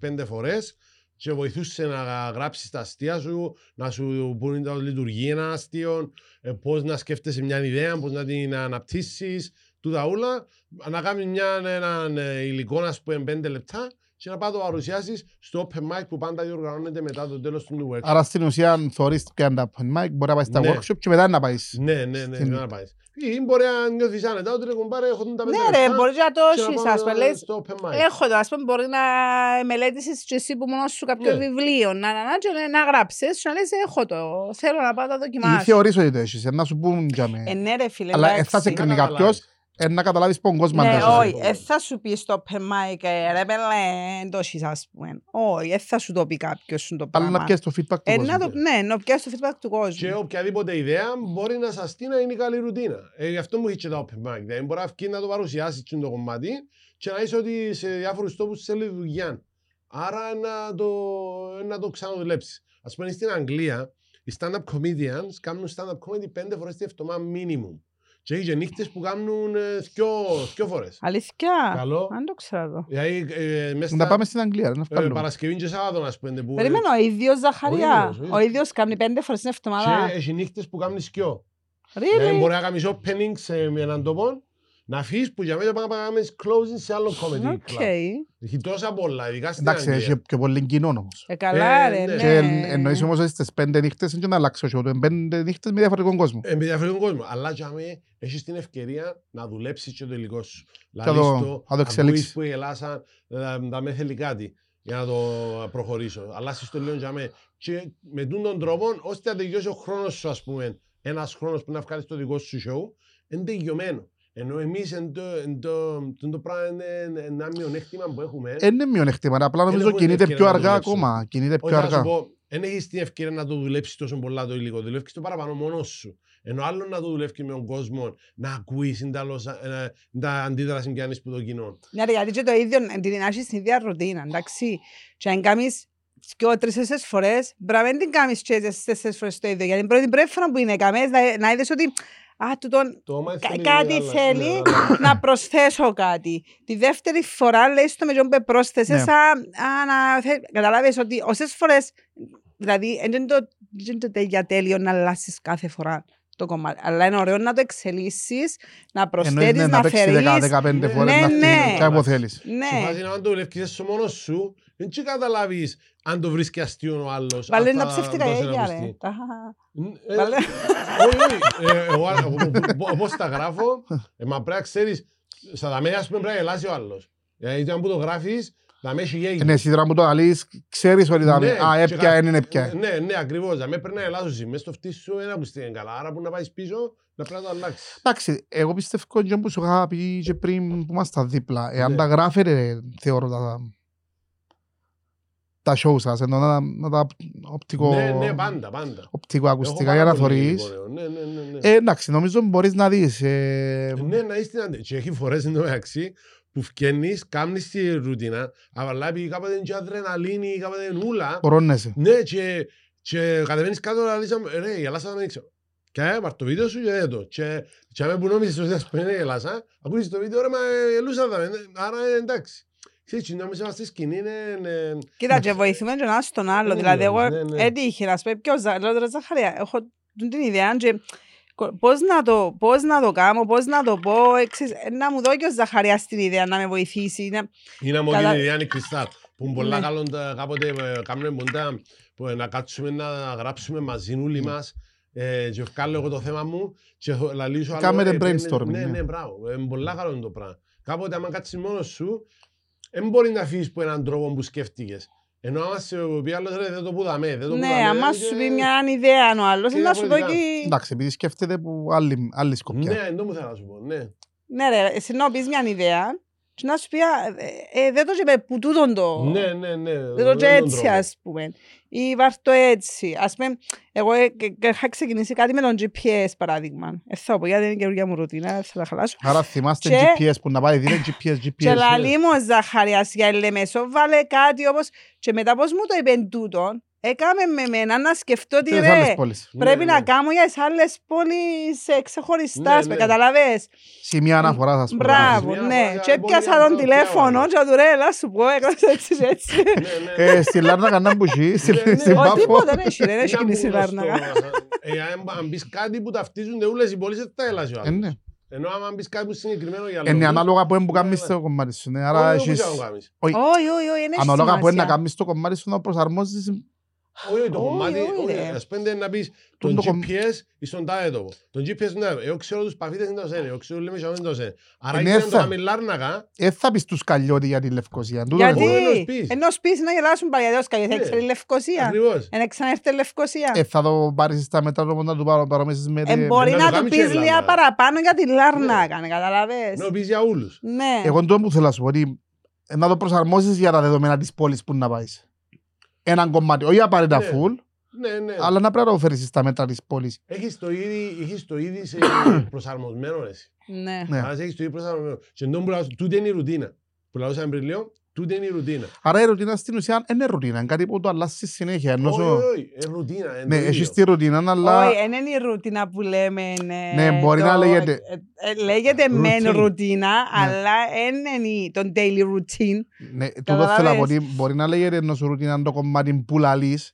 4-5 φορές και βοηθούσε να γράψεις τα αστεία σου, να σου πούνε να λειτουργεί ένα αστείο, ε, πώς να σκέφτεσαι μια ιδέα, πώς να την αναπτύσσεις, τούτα όλα. Να κάνεις μια, έναν ε, υλικό, ας πούμε, 5 λεπτά και να πάει να το παρουσιάσεις στο open mic που πάντα διοργανώνεται μετά το τέλος του workshop.
Άρα στην ουσία αν θωρείς και αν τα open mic μπορεί να πάει στα
Ναι.
workshop και μετά να πάεις.
Ναι, ναι, ναι,
Στην-
να πάεις. Ή μπορεί να νιώθεις άνετα ότι ρε κουμπάρε έχω τα πέντε
Ναι ρε,
λεπτά
μπορείς να το
και να
έχεις,
πάω
ας πούμε, λες,
στο open mic.
Έχω το, ας πούμε, μπορεί να μελέτησες και εσύ που μόνος σου κάποιο
Ναι.
βιβλίο, να, να, να, και να, να γράψεις και να λες, έχω το, θέλω να πάω να το
Ή
δοκιμάσω.
θεωρείς ότι το έχεις, να σου πούν για
Ε,
με.
ναι ρε φίλε,
Αλλά ε,
εντάξει.
θα σε κρίνει
καταλάβεις.
Κάποιος, Ε, να καταλάβεις πόν κόσμο
Ναι,
αν
όχι,
δεν
δεν θα σου πεις στο open mic, ε, ρε πέλε, το έχεις, ας πούμε. Όχι, δεν θα σου το πει κάποιος σου το
Αλλά να
πράγμα.
πιέσεις το feedback του
Ε, να
κόσμου.
το, ναι, να πιάσεις το feedback του
Και
κόσμου.
οποιαδήποτε ιδέα μπορεί να σας στείλει να είναι η καλή ρουτίνα. Ε, γι' αυτό μου είχε τα open mic. Δηλαδή μπορεί να βγει να το παρουσιάσεις το κομμάτι και να είσαι ότι σε διάφορους τόπους θέλει δουλειά. Άρα να το, να το ξαναδουλέψεις. Α πούμε στην Αγγλία, οι stand-up comedians κάνουν stand-up comedy πέντε φορές τη εβδομάδα minimum. Και έχει και νύχτες που κάνουν ε, δυο, δυο φορές.
Αλήθεια;
Καλό.
Αν το ξέρω εδώ.
Δηλαδή, ε, μέσα
Να
στα
πάμε στην Αγγλία, ρε, να
ε,
βγάλουμε.
Παρασκευή και Σάββατο, ας πούμε. Που,
Περίμενε, ο ίδιος Ζαχαριά.
ίδιος, ο ίδιος.
Ο ίδιος κάνει πέντε φορές την εβδομάδα.
Και έχει νύχτες που κάνουν σκιό. Δηλαδή
Really?
μπορεί να κάνεις opening σε έναν τόπο, να αφήσεις που για μένα πάμε να κάνεις closing σε άλλο comedy
Οκ.
club. Έχει τόσα πολλά, ειδικά στην
Εντάξει,
Αγγλία.
έχει πιο πολύ κοινό όμως.
Ε, καλά
Ε,
ρε,
ναι.
Και
ναι.
εννοείς όμως ότι στις πέντε νύχτες δεν να αλλάξει ο show του. Είναι πέντε νύχτες με διαφορετικό κόσμο.
Ε, με διαφορετικό κόσμο. Αλλά για μένα έχεις την ευκαιρία να δουλέψεις και το υλικό σου.
να το-
Λαλείς
να το
ακούεις
εξελίξεις.
που η Ελλάδα ε, να με θέλει κάτι για να το προχωρήσω. Αλλά στο λέω για μένα. Και με τούν τον τρόπο, ώστε να τελειώσει ο χρόνος σου, ας πούμε, ένας χρόνος που να βγάλεις το δικό σου show, είναι τελειωμένο. Ενώ εμείς εν το, εν το, εν το πράγμα είναι ένα μειονέκτημα που έχουμε.
Ε, Είναι μειονέκτημα, απλά νομίζω
έχουμε την
κινείται
ευκαιρία
πιο
να το
αργά
δουλέψουμε.
ακόμα. Κινείται
Όχι,
πιο
θα σου
αργά.
πω, δεν έχεις την ευκαιρία να το δουλέψεις τόσο πολλά το υλικό. Δουλεύεις το παραπάνω μόνος σου. Ενώ άλλο να το δουλεύεις με τον κόσμο, να ακούεις είναι τα, λόσα- ε, τα αντίδραση και αν που το κοινό.
Ναι, ρε, γιατί και το ίδιο, ε, την έχεις στην ίδια ρουτίνα, εντάξει. Και αν κάνεις και τρεις τέσσερις φορές, πρέπει να μην την κάνεις και τις τέσσερις φορές το ίδιο. Γιατί την πρώτη πρώτη φορά που είναι καμές, να, να είδες ότι α, τούτον,
Το όμα
κα-
θέλει
κάτι
άλλα-
θέλει
ναι, άλλα-
να προσθέσω κάτι. Τη δεύτερη φορά λέει το με τον που πρόσθεσες,
Ναι.
α, α, να, θε, καταλάβεις ότι όσες φορές, δηλαδή, δεν είναι το, δεν είναι το τέλεια τέλειο να αλλάσεις κάθε φορά το κομμάτι. Αλλά είναι ωραίο να το εξελίσσεις, να
Εννοείς
προσθέτεις,
ναι,
να
να παίξεις
φέρεις.
10-15 φορές
Ναι,
να
ναι.
έρθει και από θέλεις.
Σου
Ναι.
φάση να το δουλεύεις σου μόνος σου, δεν και καταλάβεις αν το βρίσκει αστείο ο άλλος.
Βάλε
αν
τα
θα
ψεύτικα
δώσει ένα
γέλια,
ακουστή.
ρε. Τα-
Ε,
Βάλε-
Όχι, όχι. Ε, εγώ, εγώ, πο- Όπως τα γράφω, ε, μα πρέπει να ξέρεις, στα δαμέα ας πούμε πρέπει να γελάσει ο άλλος. Γιατί αν που το γράφεις, θα με έχει γέγει.
Ναι, εσύ τώρα που το αλείς, ξέρεις ότι θα
Ναι,
Α,
και
έπια,
κα-
είναι έπια.
Ναι, ναι, ακριβώς. Θα με πρέπει να γελάσω εσύ. Μες στο φτύσι σου δεν ακουστεί καλά. Άρα που να πάεις πίσω, να πρέπει να το αλλάξεις.
Εντάξει, εγώ πιστεύω και που σου είχα πει και πριν που ήμασταν δίπλα. Εάν
Ναι.
τα γράφετε, θεωρώ τα τα show σας, ενώ να, να τα οπτικο,
Ναι, ναι, πάντα, πάντα.
οπτικοακουστικά
Έχω
για να
πάρα πολύ
θωρείς.
υλικό, Ναι, ναι, ναι, ναι.
Ε, εντάξει, νομίζω μπορείς να δεις. Ε,
Ναι, να είσαι στην αντε- Και έχει φορές εν τω μεταξύ που φκένεις, κάνεις τη ρουτίνα, αλλά επειδή κάποτε είναι και αδρεναλίνη, κάποτε είναι ούλα.
Πορώνεσαι.
Ναι, και, και κατεβαίνεις κάτω να λες, ρε, η Ελλάδα δεν ξέρω. Και ε, πάρ' το βίντεο σου και δέ το. Και, και άμα που νόμιζες ότι ας πούμε είναι η Ελλάδα, ακούσεις το βίντεο, ρε, μα ε, ελούσα τα, ε, άρα ε, εντάξει. Ξέρεις, και νόμιζα στη σκηνή είναι... ε,
Κοίτα, και βοηθούμε και ο ένας τον άλλο.
Ναι,
Δηλαδή, εγώ
ναι, ναι.
έτυχε να σου πει ποιος, λέω τώρα Ζαχαρία, έχω την την ιδέα και κο- πώς να το, πώς να το κάνω, πώς να το πω, εξής, ε, να μου δω και ο Ζαχαρίας την ιδέα να με βοηθήσει. Να...
Είναι από
Καλά.
την ιδέα είναι Κρυστάλ. Που είναι πολλά
Ναι.
καλό τα- κάποτε ε, κάνουμε μοντά που ε, να κάτσουμε να γράψουμε μαζί όλοι μας ε, και βγάλω εγώ το θέμα μου και θα λαλήσω άλλο.
Κάμετε
ε, ναι,
brainstorming,
Ναι,
ναι.
ναι, μπράβο. Ε, Είναι πολλά καλό το πράγμα. Κάποτε άμα κάτσεις μόνος σου, δεν μπορεί να φύγεις από έναν τρόπο που σκέφτηκες. Ενώ άμα σε πει άλλος, ρε, δεν το πουδαμε, δεν το
Ναι,
πουδαμε,
άμα
και-
σου πει μια ιδέα ο άλλος,
και
να σου πω
διαφορετικά.
εκεί...
Εντάξει, επειδή σκέφτεται που άλλη, άλλη σκοπιά.
Ναι, δεν μου θέλω να σου πω, ναι.
Ναι ρε, εσύ να πεις μια ιδέα και να σου πει, «Α, ε, ε, δεν το είπε που τούτον το...
Ναι, ναι, ναι.
Δεν το και έτσι, ας πούμε. Ή βάρ' το έτσι. Ας πούμε, εγώ ε, και- και είχα ξεκινήσει κάτι με τον GPS, παράδειγμα. Ε, θα πω, γιατί είναι η καινούργια μου ρουτίνα, δεν θα τα χαλάσω.
Άρα θυμάστε
Και-
GPS που να πάει δείτε GPS, GPS.
Και λαλή μου ο Ζαχαριάς για Ελεμεσό, βάλε κάτι όπως... Και μετά πώς μου το είπε τούτον, έκαμε με μένα να σκεφτώ ότι
Τις άλλες
ρε,
πόλεις.
πρέπει
Ναι,
να
ναι.
κάνω για τις άλλες πόλεις ε, ξεχωριστάς,
Ναι,
ας πούμε,
ναι.
καταλαβες.
Σημεία αναφοράς, ας πούμε.
Μπράβο,
Μια
ναι.
φορά
Και
για
έπιασα
πόλη,
τον
να
τηλέφωνο
πιάω,
και του ρε, έλα σου πω, έκανες έτσι και έτσι.
Ναι, ναι.
Ε, στη Λάρνα κανένα μπουζί, στη-
Ναι, ναι.
στην
Όχι,
Πάφο.
τίποτα δεν έχει, ρε, δεν έχει
Είναι
κινήσει η
γνωστό.
Λάρνακα.
Ε, αν- Αν πεις κάτι που ταυτίζονται όλες οι πόλεις, δεν τα έλασε ο
Ε,
άλλος.
ναι.
Ενώ άμα πεις κάτι που συγκεκριμένο για
Είναι
λόγους,
ανάλογα που που κάνεις
Ναι,
το κομμάτι σου. ναι.
όχι,
Άρα
όχι,
έχεις...
όχι, όχι, όχι.
Όχι.
Όχι, όχι, όχι, δεν έχει
Ανάλογα που είναι να
σημασία.
κάνεις το κομμάτι σου να προσαρμόζεις
Όχι, όχι, το
Όχι,
κομμάτι,
όχι,
όχι,
ρε.
ας πέντε να πεις
Τον
τον
το κομ-
GPS εις τον τάδε τόπο. Τον GPS, ναι, εγώ ξέρω τους παφίτες είναι το σένε, εγώ ξέρω λέμε σιωμένοι το σένε. Άρα
Ε, ναι,
γίνεται να το
θα-
κάνουμε λάρνακα,
Ε, θα πεις τους Καλλιώτη για τη Λευκοσία. Τούτο
Γιατί,
είναι.
Όχι, ενός πεις.
ενώ σπίτι να γελάσουν παλιαδός καλή, θα
Ναι.
έξερε η Λευκοσία.
ακριβώς.
Ένα ξαναέρθε η Λευκοσία.
Ε, θα το πάρεις στα μετά το να του πάρω παρομέσεις με...
Ε,
τη-
μπορεί
να
να
το
του
κάνει και
πεις
Ελλάδα.
λίγα παραπάνω για τη Λάρνακα, καταλαβες.
Να πεις για όλους.
Ναι.
Εγώ το που θέλω να σου πω ότι ε, να το προσαρμόσεις για τα δεδομένα της πόλης που να πάεις. Έναν κομμάτι, όχι απαραίτητα
Ναι.
full,
Ναι, ναι.
αλλά να πρέπει να το φέρεις στα μέτρα της πόλης.
Έχεις το ήδη, έχεις το ήδη σε προσαρμοσμένο εσύ.
Ναι.
Ναι.
Άρα έχεις το ήδη προσαρμοσμένο. Και εντός που λαούς- τούτη είναι η ρουτίνα. Που λαούσαμε πριν λίγο, τούτη είναι η ρουτίνα.
Άρα η ρουτίνα στην ουσία είναι ρουτίνα, είναι κάτι που το αλλάσεις συνέχεια. Ενώ
Όχι,
σου-
όχι, όχι, είναι ρουτίνα. είναι
Ναι,
το
έχεις
ίδιο.
τη ρουτίνα, αλλά
Όχι, δεν είναι η ρουτίνα που λέμε. Ναι,
Ναι, μπορεί να λέγεται-
ε, ε, λέγεται μεν
Routine.
ρουτίνα,
Ναι.
αλλά δεν είναι το daily routine.
ναι, τούτο θέλω να πω ότι μπορεί να λέγεται ενώ σου ρουτίνα το κομμάτι που λαλείς,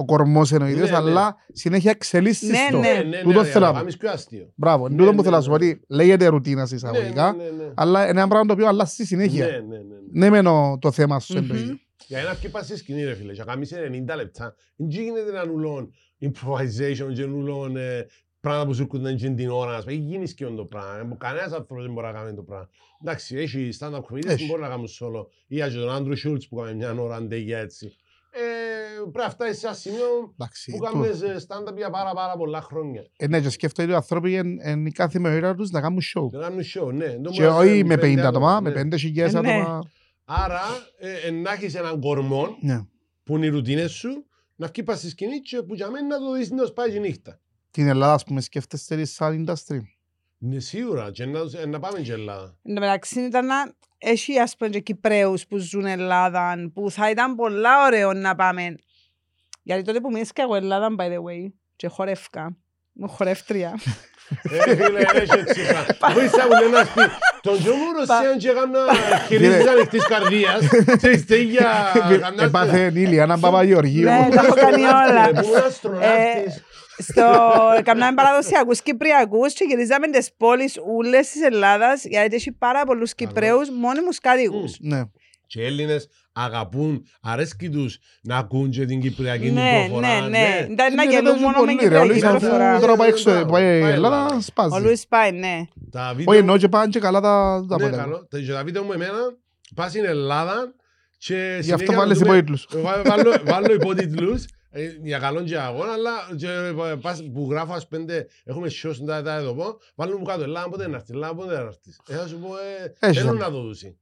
ο κορμός εννοείται,
Ναι, ναι.
αλλά συνέχεια εξελίσσεις
Ναι,
το.
ναι.
Ναι, ναι,
Τούτο
ναι,
θέλω να
να
πω.
κάνεις πιο αστείο.
Μπράβο,
Ναι,
τούτο που
ναι,
θέλω να σου πω
ναι.
ότι λέγεται ρουτίνα σε
Ναι,
εισαγωγικά,
ναι, ναι, ναι.
αλλά είναι ένα πράγμα το οποίο αλλάζει συνέχεια.
Ναι, ναι, ναι, ναι.
Ναι, μένω το θέμα σου
Μμμ.
εννοεί.
Για να πας στη σκηνή ρε φίλε, και να κάνεις 90 λεπτά, δεν γίνεται να νουλών improvisation και νουλών ε, πράγματα που σου έρχονται εκείνη την ώρα, ας πούμε, έχει γίνεις σκιόν το πράγμα, κανένας άνθρωπος δεν μπορεί να κάνει το πράγμα. Εντάξει, έχει stand-up comedians που
Έχει.
μπορεί να κάνουν solo, ή και τον Άντρου Σούλτς που κάνει μια ώρα αντέγια έτσι. Ε, πρέπει να φτάσεις σε ένα σημείο
Εντάξει,
που
το-
κάνεις ε, stand-up για πάρα πάρα πολλά χρόνια.
Ε, ναι, και σκέφτομαι ότι οι άνθρωποι είναι η κάθε μέρα τους να κάνουν show.
Να κάνουν show, ναι. Δεν
Και
μπορεί να
όχι
είναι
με 50 άτομα,
ναι.
με 5 χιλιάδες
Ε, ναι.
άτομα.
Άρα, ε, ε, να έχεις έναν κορμό
Ναι.
που είναι οι ρουτίνες σου, να βγει πας στη σκηνή και που για μένα να το δεις να σπάει η νύχτα.
Την Ελλάδα, ας πούμε, σκέφτεστε τη σαν industry.
Ναι, σίγουρα. Και να, ε, να πάμε και Ελλάδα.
Εν τω μεταξύ ήταν να έχει ας πούμε και Κυπρέους που ζουν Ελλάδα που θα ήταν πολλά ωραίο να πάμε. Γιατί τότε που μείνεις και εγώ Ελλάδα, by the way, και χορεύκα. Μου χορεύτρια.
Ε, φίλε, έχει έτσι πράγμα. Βοήθησα μου λέει να πει. Τον Τζο μου Ρωσίαν και έκανα χειρίσεις ανοιχτής καρδίας. Ξέρεις, τέγια... καμιά
Έπαθε η Ήλια, έναν Παπαγεωργίου.
Ναι, τα έχω κάνει όλα.
Ε, Που ήμουν αστροναύτης.
Στο έκαναμε παραδοσιακούς Κυπριακούς και γυρίζαμε τις πόλεις ούλες της Ελλάδας γιατί έχει πάρα πολλούς
Καλό.
Κυπρέους μόνιμους κάτοικους.
Ναι.
Και οι Έλληνες αγαπούν, αρέσκει τους να ακούν και την Κυπριακή την
Ναι,
προφορά.
ναι, ναι. Ήταν να
Είναι
γελούν
τόσο
μόνο με
πολύ, ρε, όλοι
Κυπριακή
σαν
προφορά.
αφού τώρα πάει έξω,
Μπράβο,
πάει η
πάει
Ελλάδα,
Ελλάδα.
Ο
σπάζει.
Λούις πάει, ναι.
Τα βίντεο-
Όχι, εννοώ και πάνε και καλά τα τα
Ναι,
αποτέλεσμα.
καλό. Τα- και τα βίντεο μου εμένα, πας στην Ελλάδα και
Γι' αυτό
συνέχεια
βάλεις
δούμε-
υπότιτλους.
Βα- βάλω- Βάλω υπότιτλους ε, για καλόν και αγώνα, αλλά και, ε, πας- που γράφω ας πέντε, έχουμε shows τα τα εδώ πω, βάλω μου κάτω, Ελλάδα πότε να έρθεις, Ελλάδα πότε να έρθεις. Ε, θα σου πω, ε,
Έχει
θέλουν
ζώμα.
να το δούσει.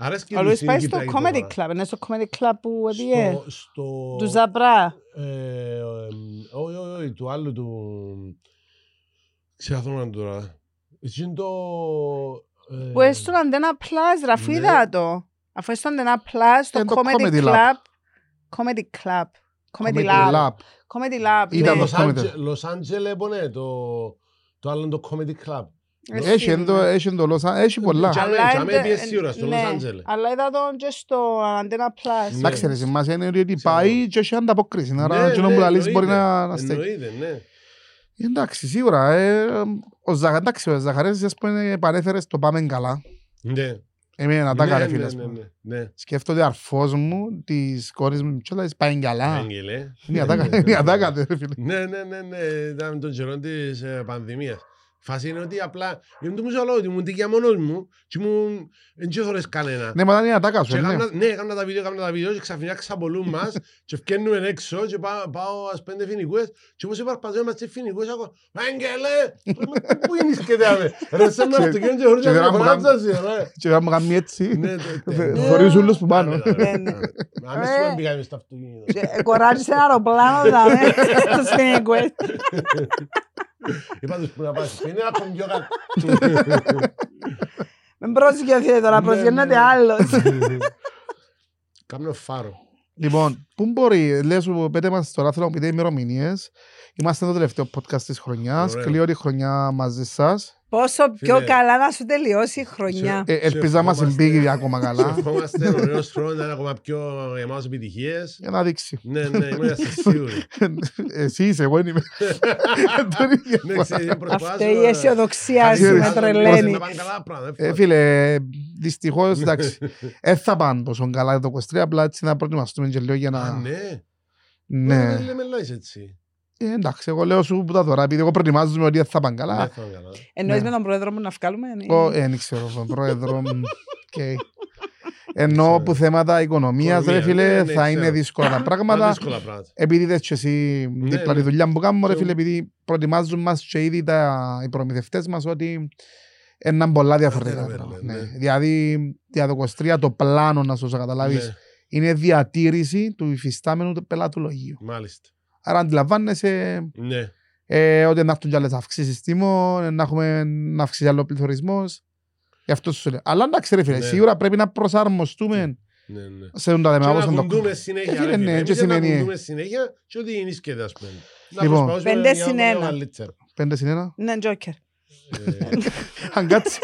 Αρέσκει
Ο
τους
Λούις
η
πάει στο
Κυπριακή
comedy
προφορά.
club. Είναι στο comedy club που έδιε.
Στο- στο-
Του Ζαμπρά.
ε, ε, Όχι, όχι, όχι, του άλλου του... Ξέρω το όνομα του τώρα. Εσύ είναι το... ε,
Που είναι στον Αντένα Plus, ρε, αφού
ναι.
είδα το. Αφού είναι στον Αντένα Plus, στο
Ε, το
comedy
Comedy Lab.
club. Comedy club. Comedy Lab.
Lab.
Comedy Lab.
Ήταν
ναι.
το
Λος
comedy.
Άντζε- Λος Άντζελε, πονέ, το... Το άλλο είναι το Comedy Club.
Έχει εν το- έχει εν το Los Angeles, έχει πολλά.
Τζα-
Αλλά
τζαμέ
είναι-
πιες σίγουρα, στο
ναι,
Los Angeles.
Αλλά είδα τον και στο Αντένα Plus.
Ναι.
Εντάξει, ρε, σημασία είναι ότι
Ξέρω.
πάει και έχει ανταπόκριση.
Ναι,
Άρα, εκείνο
ναι,
που λαλείς μπορεί
εννοείται.
να να στέκει.
Εννοείται, ναι.
Εντάξει, σίγουρα. ε, Ο Ζαχα- εντάξει, ο Ζαχαρέας, ας πούμε, επανέφερε στο πάμε καλά.
Ναι.
Εμένα να τα
Ναι,
έκανε,
ναι,
φίλε. ας
ναι,
πούμε.
ναι, ναι.
Σκέφτονται αρφός μου, της κόρης μου, και λέει, πάει καλά.
Άγγελε.
Είναι η ατάκα-
Ναι, ναι,
είναι η
ναι,
ατάκα,
ναι.
ρε, φίλε.
Ναι, ναι, ναι, ναι. Ήταν τον καιρό της ε, πανδημίας. Φάση είναι ότι απλά ήμουν το μισό λόγο ότι ήμουν τίκια μόνος μου και ήμουν δεν τσίθωρες κανένα.
Ναι, μα ήταν η ατάκα σου,
Και
ε, ναι.
έκανα- ναι, έκανα τα βίντεο, έκανα τα βίντεο και ξαφνικά ξαπολούν μας και φκαίνουμε έξω και πάω, πάω ας πέντε φοινικούες και όπως υπαρπαζώ μας και φοινικούες ακούω «Άγγελε, πού είναι σκέτε άμε, ρε σε με αυτοκίνητο και χωρίς
και
να
δεν
με
μου
φωνάζασαι, ρε».
Και θα μου κάνει έτσι,
Ναι, το-
Θε-
ναι.
χωρίς ούλους που πάνω.
Ναι, ναι,
Ναι, ναι.
ναι. Αν εσύ
Ε.
με πήγαμε στο αυτοκίνητο.
Και Κοράτησε ένα αεροπλάνο, δηλαδή, στους φοινικούες.
Είπα τους που να πας, είναι ακόμη πιο κάτω.
Μην προσγειωθείτε τώρα,
Ναι,
προσγειώνεται
ναι.
άλλος.
Κάμνω φάρο.
Λοιπόν, πού μπορεί, λέει σου, πέτε μας τώρα, θέλω να πείτε ημερομηνίες. Είμαστε το τελευταίο podcast της χρονιάς.
Ωραίο.
Κλείω τη χρονιά μαζί σας.
Πόσο πιο
Φίλε.
καλά να σου τελειώσει η χρονιά.
Ε, ελπίζω να μας
ευχόμαστε-
εμπήγει ακόμα καλά.
Ευχόμαστε ο νέος χρόνος να είναι ακόμα πιο γεμάτος επιτυχίες.
Για να δείξει.
Ναι, ναι, είμαστε σίγουροι.
Εσύ είσαι, εγώ δεν είμαι. Δεν είναι
Ναι,
διαφορά.
ξέρεις, προσπαθώ,
Αυτή η
ε,
αισιοδοξία
κάτι
σου με
να-
τρελαίνει.
να πάνε καλά πράγματα,
Ε,
ε,
φίλε, δυστυχώς, εντάξει, δεν θα πάνε τόσο καλά το 23, απλά έτσι να προετοιμαστούμε και λίγο για
Α,
να...
ναι.
Ναι.
Δεν λέμε λες έτσι.
Ε, εντάξει, εγώ λέω σου που τα τώρα, επειδή εγώ προετοιμάζομαι ότι θα πάνε καλά.
Δεν θα είναι καλά.
Εννοείς
Ναι.
με τον πρόεδρο μου να βγάλουμε. ναι.
Εγώ ε, δεν ξέρω, τον πρόεδρο. μ, οκ. Ενώ
ξέρω.
που θέματα οικονομίας, ρε
Οικονομία,
φίλε,
ναι, ναι,
θα είναι
ξέρω.
δύσκολα τα
Μα
πράγματα.
δύσκολα πράγματα.
Επειδή δες και εσύ δίπλα τη
ναι.
δουλειά που κάνουμε, ρε
Ξέρω.
φίλε, επειδή προετοιμάζουν μας και ήδη τα, οι προμηθευτές μας ότι είναι πολλά διαφορετικά
ναι, ναι,
πράγματα.
ναι.
Ναι. Δηλαδή, για το 23 το πλάνο, να σου καταλάβεις,
Ναι,
είναι διατήρηση του υφιστάμενου του πελατολογίου.
Μάλιστα.
Άρα αντιλαμβάνεσαι
Ναι.
ε, ότι να έρθουν κι άλλες αυξήσεις τιμών, να έχουμε να αυξήσει άλλο πληθωρισμός. Γι' αυτό σου λέω. Αλλά εντάξει ρε φίλε,
Ναι.
σίγουρα πρέπει να προσαρμοστούμε
Ναι, ναι.
σε τον τα
Και
θέματα.
να
όπως είναι το-
κουντούμε συνέχεια.
Ε,
ρε
φίλε,
φίλε.
ναι,
Εμείς
και
δεν να
σημαίνει-
κουντούμε συνέχεια και ότι είναι σκέδα, ας πούμε. Να
Λοιπόν.
προσπαθούμε
Πέντε
για να
συν
πάμε
ένα.
καλύτερα.
Πέντε συν ένα.
Ναι, Τζόκερ.
Ε,
Αν κάτσει.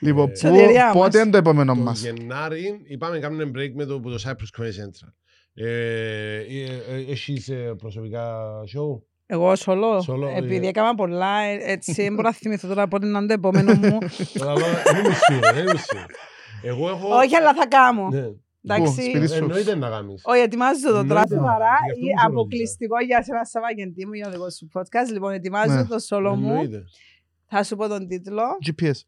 Λοιπόν,
Ε,
πού-
Σωτηριά μας.
πότε είναι το επόμενο
Το
μας;
Γενάρη είπαμε να κάνουμε break με το, που το Cyprus Comedy Central. Ε, ε, ε, Έχεις ε, προσωπικά show;
Εγώ σολό.
Σολό,
Επειδή
ε.
έκανα πολλά, ε, έτσι δεν μπορώ να θυμηθώ τώρα πότε είναι το επόμενο μου.
Αλλά Δεν είμαι σίγουρο, δεν είμαι σίγουρο. Εγώ έχω...
Όχι, αλλά θα κάνω.
Ναι.
Εντάξει.
σπίτι σου.
Εννοείται να κάνεις.
Όχι, ετοιμάζω το
Εννοείται.
τώρα σοβαρά.
Γι' αυτό
ή
μου σε
αποκλειστικό για σένα Σαββαγεντή μου για το δικό σου podcast. Λοιπόν, ετοιμάζω
Ναι.
το σολό μου.
Εννοείται.
Θα σου πω τον τίτλο.
GPS.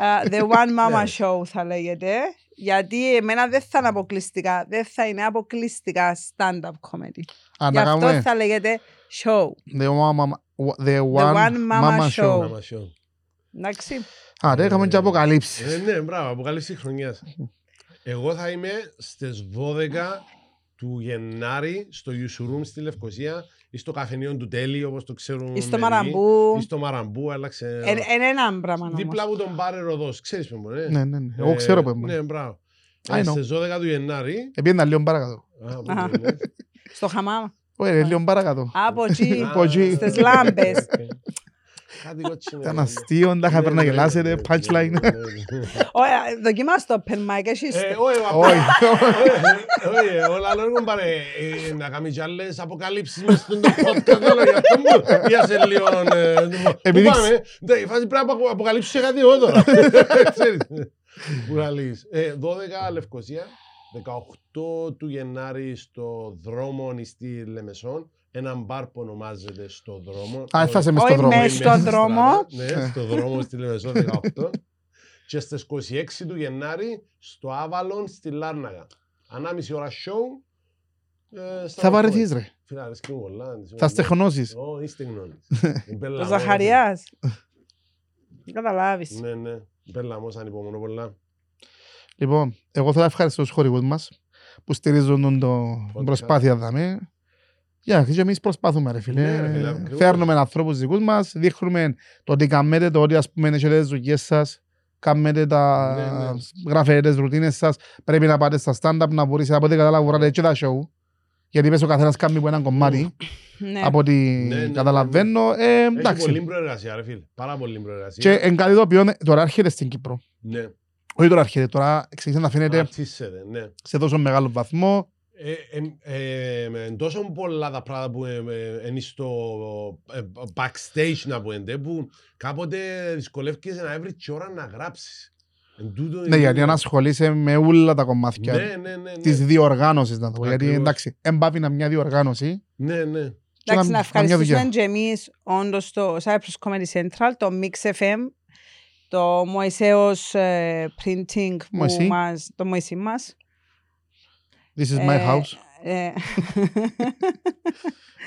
Uh, the One Mama
Ναι.
Show θα λέγεται. Γιατί εμένα δεν θα είναι αποκλειστικά. Δεν θα είναι αποκλειστικά stand-up comedy.
Α,
Γι'
να
αυτό
κάνουμε
θα λέγεται show.
The One Mama- The One
One Mama
Mama
Show.
Show.
Μάμα show.
Εντάξει.
Α, ρε, είχαμε και
Ε,
αποκαλύψεις.
Ε, ναι, μπράβο, αποκαλύψη χρονιάς. Εγώ θα είμαι στις 12 του Γενάρη στο Ιουσουρούμ στη Λευκοσία ή στο καφενείο του Τέλη, όπως το ξέρουν
Ή στο
μερικοί.
Μαραμπού.
Ή στο Μαραμπού, άλλαξε.
Είναι ένα πράγμα όμως.
Δίπλα από τον Πάρε Ροδός, ξέρεις με μπορεί.
Ναι, ναι, ναι. Εγώ ξέρω που είναι.
Ναι, μπράβο.
I
Ε,
know.
Στις 12 του Γενάρη.
Επίεννα λίγο παρακάτω.
Α, πού
Αχα.
είναι.
Στο χαμάμ.
Όχι, ρε, λίγο παρακάτω.
Από εκεί.
Α,
Από εκεί.
Στις λάμπες.
Κάτι κότσινο.
Ήταν αστείο, τα είχα
Ναι,
πρέπει να
ναι,
γελάσετε,
ναι, ναι,
punchline.
ναι, ναι, ναι.
Όχι, δοκιμάσαι το open mic. Έχεις
Ε, όχι,
Όχι.
Όχι, όλα λόγω πάρε ε, να κάνει κι άλλες αποκαλύψεις μες στον το podcast, αλλά για αυτό μου πιάσε λίγο... ε, Πού
Επειδή
πάμε, ναι, η φάση πρέπει να απο- αποκαλύψεις και κάτι εγώ τώρα. Ξέρεις, Που να λύσεις. Ε, 12 Λευκοσία, 18 του Γενάρη στο δρόμο στη Λεμεσόν, ένα μπαρ που ονομάζεται στο δρόμο.
Α, έφτασε μες
Όχι,
στο δρόμο.
μες στο
στη
δρόμο.
στράτα, Ναι, στο δρόμο στη Λεμεσόν 18. και στις 26 του Γενάρη στο Άβαλον στη Λάρναγα. Ανάμιση ώρα show. ε, στα
Θα
Οκόη.
βαρεθείς ρε.
Φίλε, αρέσκει μου πολλά.
Θα στεχνώσεις.
Ω, είστε γνώνεις.
Ο Ζαχαριάς. Δεν καταλάβεις.
Ναι, ναι. Μπελαμός ανυπομονώ πολλά.
Λοιπόν, εγώ θέλω να ευχαριστώ τους χορηγούς μας που στηρίζουν τον το
Podcast.
προσπάθεια δαμε. Για να εμείς προσπαθούμε ρε φίλε.
Ναι, ρε φίλε, ακριβώς.
Φέρνουμε ανθρώπους δικούς μας, δείχνουμε το ότι κάνετε, το ότι ας πούμε έχετε τις δουλειές σας, κάνετε τα
Ναι, ναι.
γράφετε τις ρουτίνες σας, πρέπει να πάτε στα stand-up να μπορείτε από ό,τι καταλάβω να και τα show. Γιατί πες ο καθένας κάνει από ένα κομμάτι,
Ναι.
από ό,τι
Ναι, ναι,
καταλαβαίνω. Ε,
Έχει πολύ
εντάξει.
προεργασία, ρε φίλε. Πάρα πολύ
Και
προεργασία.
εν κάτι το οποίο τώρα έρχεται στην Κύπρο.
Ναι.
Όχι τώρα έρχεται, τώρα ξεκίνησε να φαίνεται
Αναπτύσσεται, ναι.
σε τόσο μεγάλο βαθμό.
Ε, ε, ε, ε, τόσο πολλά τα πράγματα που είναι στο ε, backstage να πούμε, που κάποτε δυσκολεύκεσαι να βρεις και ώρα να γράψεις. Εν τούτο
Ναι,
είναι-
γιατί αν ασχολείσαι με όλα τα κομμάτια
Ναι, ναι, ναι. ναι.
της διοργάνωσης, να το πω. Γιατί
Ακριβώς.
εντάξει, εμπάβει να μια διοργάνωση.
Ναι, ναι.
και
Εντάξει,
να-
να
να μια
ευχαριστήσουμε
δουλειά.
και εμείς όντως το Cyprus Comedy Central, το Mix FM, το Μωυσέος ε, Printing που
Μωυσή.
μας, το Μωυσή μας.
This is my
Ε,
house.
ε,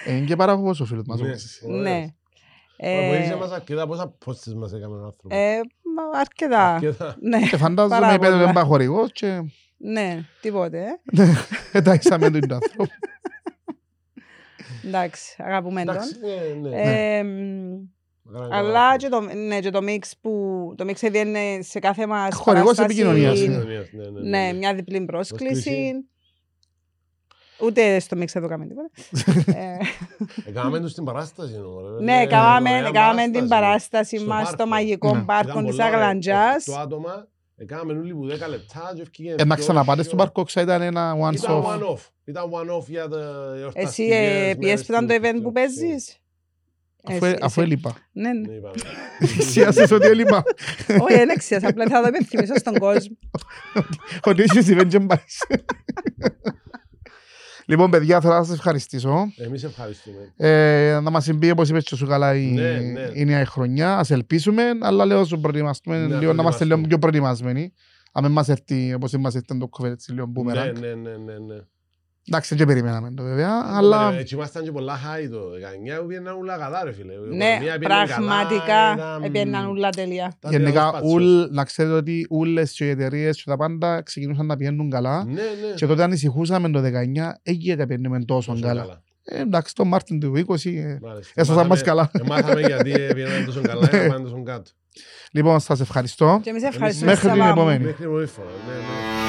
Ε, Είναι και παραγωγός ο φίλος μας.
Ναι.
όμως.
Ωραίος.
ναι.
Μα Βοήθησε
Ε,
μας αρκετά πόσα posts μας έκαμε ο άνθρωπος.
ε, μα, αρκετά.
Αρκετά.
Ναι,
Και φαντάζομαι
Πάρα
είπε
πολλά.
δεν πάει χορηγός και
ναι, τίποτε. ε.
εντάξαμε τον άνθρωπο.
Εντάξει, αγαπούμε τον.
Εντάξει, ναι, ναι.
Ε, μ,
Μακάρι να
αλλά
κάνω.
και το, ναι, και το mix που το mix έδιενε σε κάθε μας
Χορηγός
παράσταση,
επικοινωνίας, ναι.
Επικοινωνίας, ναι, ναι, ναι,
Ναι,
ναι.
μια διπλή πρόσκληση.
Πρόσκληση.
Ούτε στο mix εδώ κάνουμε τίποτα. Ε,
Έκαναμε τους την παράσταση. ρε.
Ναι,
Ε,
κάναμε
δωρεάν
κάναμε την παράσταση
Στο
μας στο
πάρκο.
μαγικό
Ναι.
πάρκο
Ήταν
της
πολλά, ρε,
Αγλαντζάς.
οκτώ άτομα, έκαναμε όλοι που 10 λεπτά και ευκήγε
Ε, να
πιο
ξαναπάτες
show.
στο Πάρκο Ξα ήταν ένα one
Ήταν
off.
one-off. Ήταν one-off για τα
Εσύ
εορταστικές
ε,
μέρες
πιέσαι που ήταν το
του
event που
Χριστού.
παίζεις;
Αφού-
Εσύ-
Αφού
εσύ.
έλειπα.
Ναι, ναι.
Ναι, είπαμε.
Σιάσες ότι έλειπα.
Όχι, δεν ξέρεις, απλά θα το υπενθυμίσω στον κόσμο.
Ότι έχεις event και μπάεις. Λοιπόν, παιδιά, θέλω να σας ευχαριστήσω.
Εμείς ευχαριστούμε.
Ε, να μας συμβεί, όπως είπες και σου καλά, η,
Ναι, ναι.
η νέα χρονιά. Ας ελπίσουμε, αλλά λέω όσο προετοιμαστούμε,
Ναι,
λίγο, να είμαστε
προετοιμαστούμε.
λίγο πιο προετοιμασμένοι. Αν μας έρθει, όπως μας έρθει το COVID, έτσι, λίγο
Ναι,
μπούμεραγκ.
ναι, ναι, ναι, ναι.
Εντάξει, δεν περιμέναμε το βέβαια, αλλά...
Ε, Έτσι ήμασταν και πολλά high το 19 που πήγαιναν όλα καλά ρε φίλε. Η
Ναι,
οικονομία πήγαινε
πραγματικά
καλά, ήταν-
έπαιρναν ούλα τελεία.
ήταν
Γενικά,
τεράστιος
ούλ, να ξέρετε ότι όλες οι εταιρείες και τα πάντα ξεκινούσαν να πηγαίνουν καλά.
Ναι, ναι.
Και τότε ανησυχούσαμε το 19, έγινε να πηγαίνουμε τόσο
Τόσο
καλά. Ε, εντάξει, το Μάρτιν του 20, ε,
Μάλιστα.
έσωσαν μας
Εμάθαμε-
καλά.
Εμάθαμε γιατί πήγαιναν τόσο καλά και πάνε τόσο κάτω.
Λοιπόν, σας ευχαριστώ.
Και εμείς ευχαριστούμε
Μέχρι την
Σαββά μου.
επόμενη.
Μέχρι την επόμενη φορά. ναι, ναι.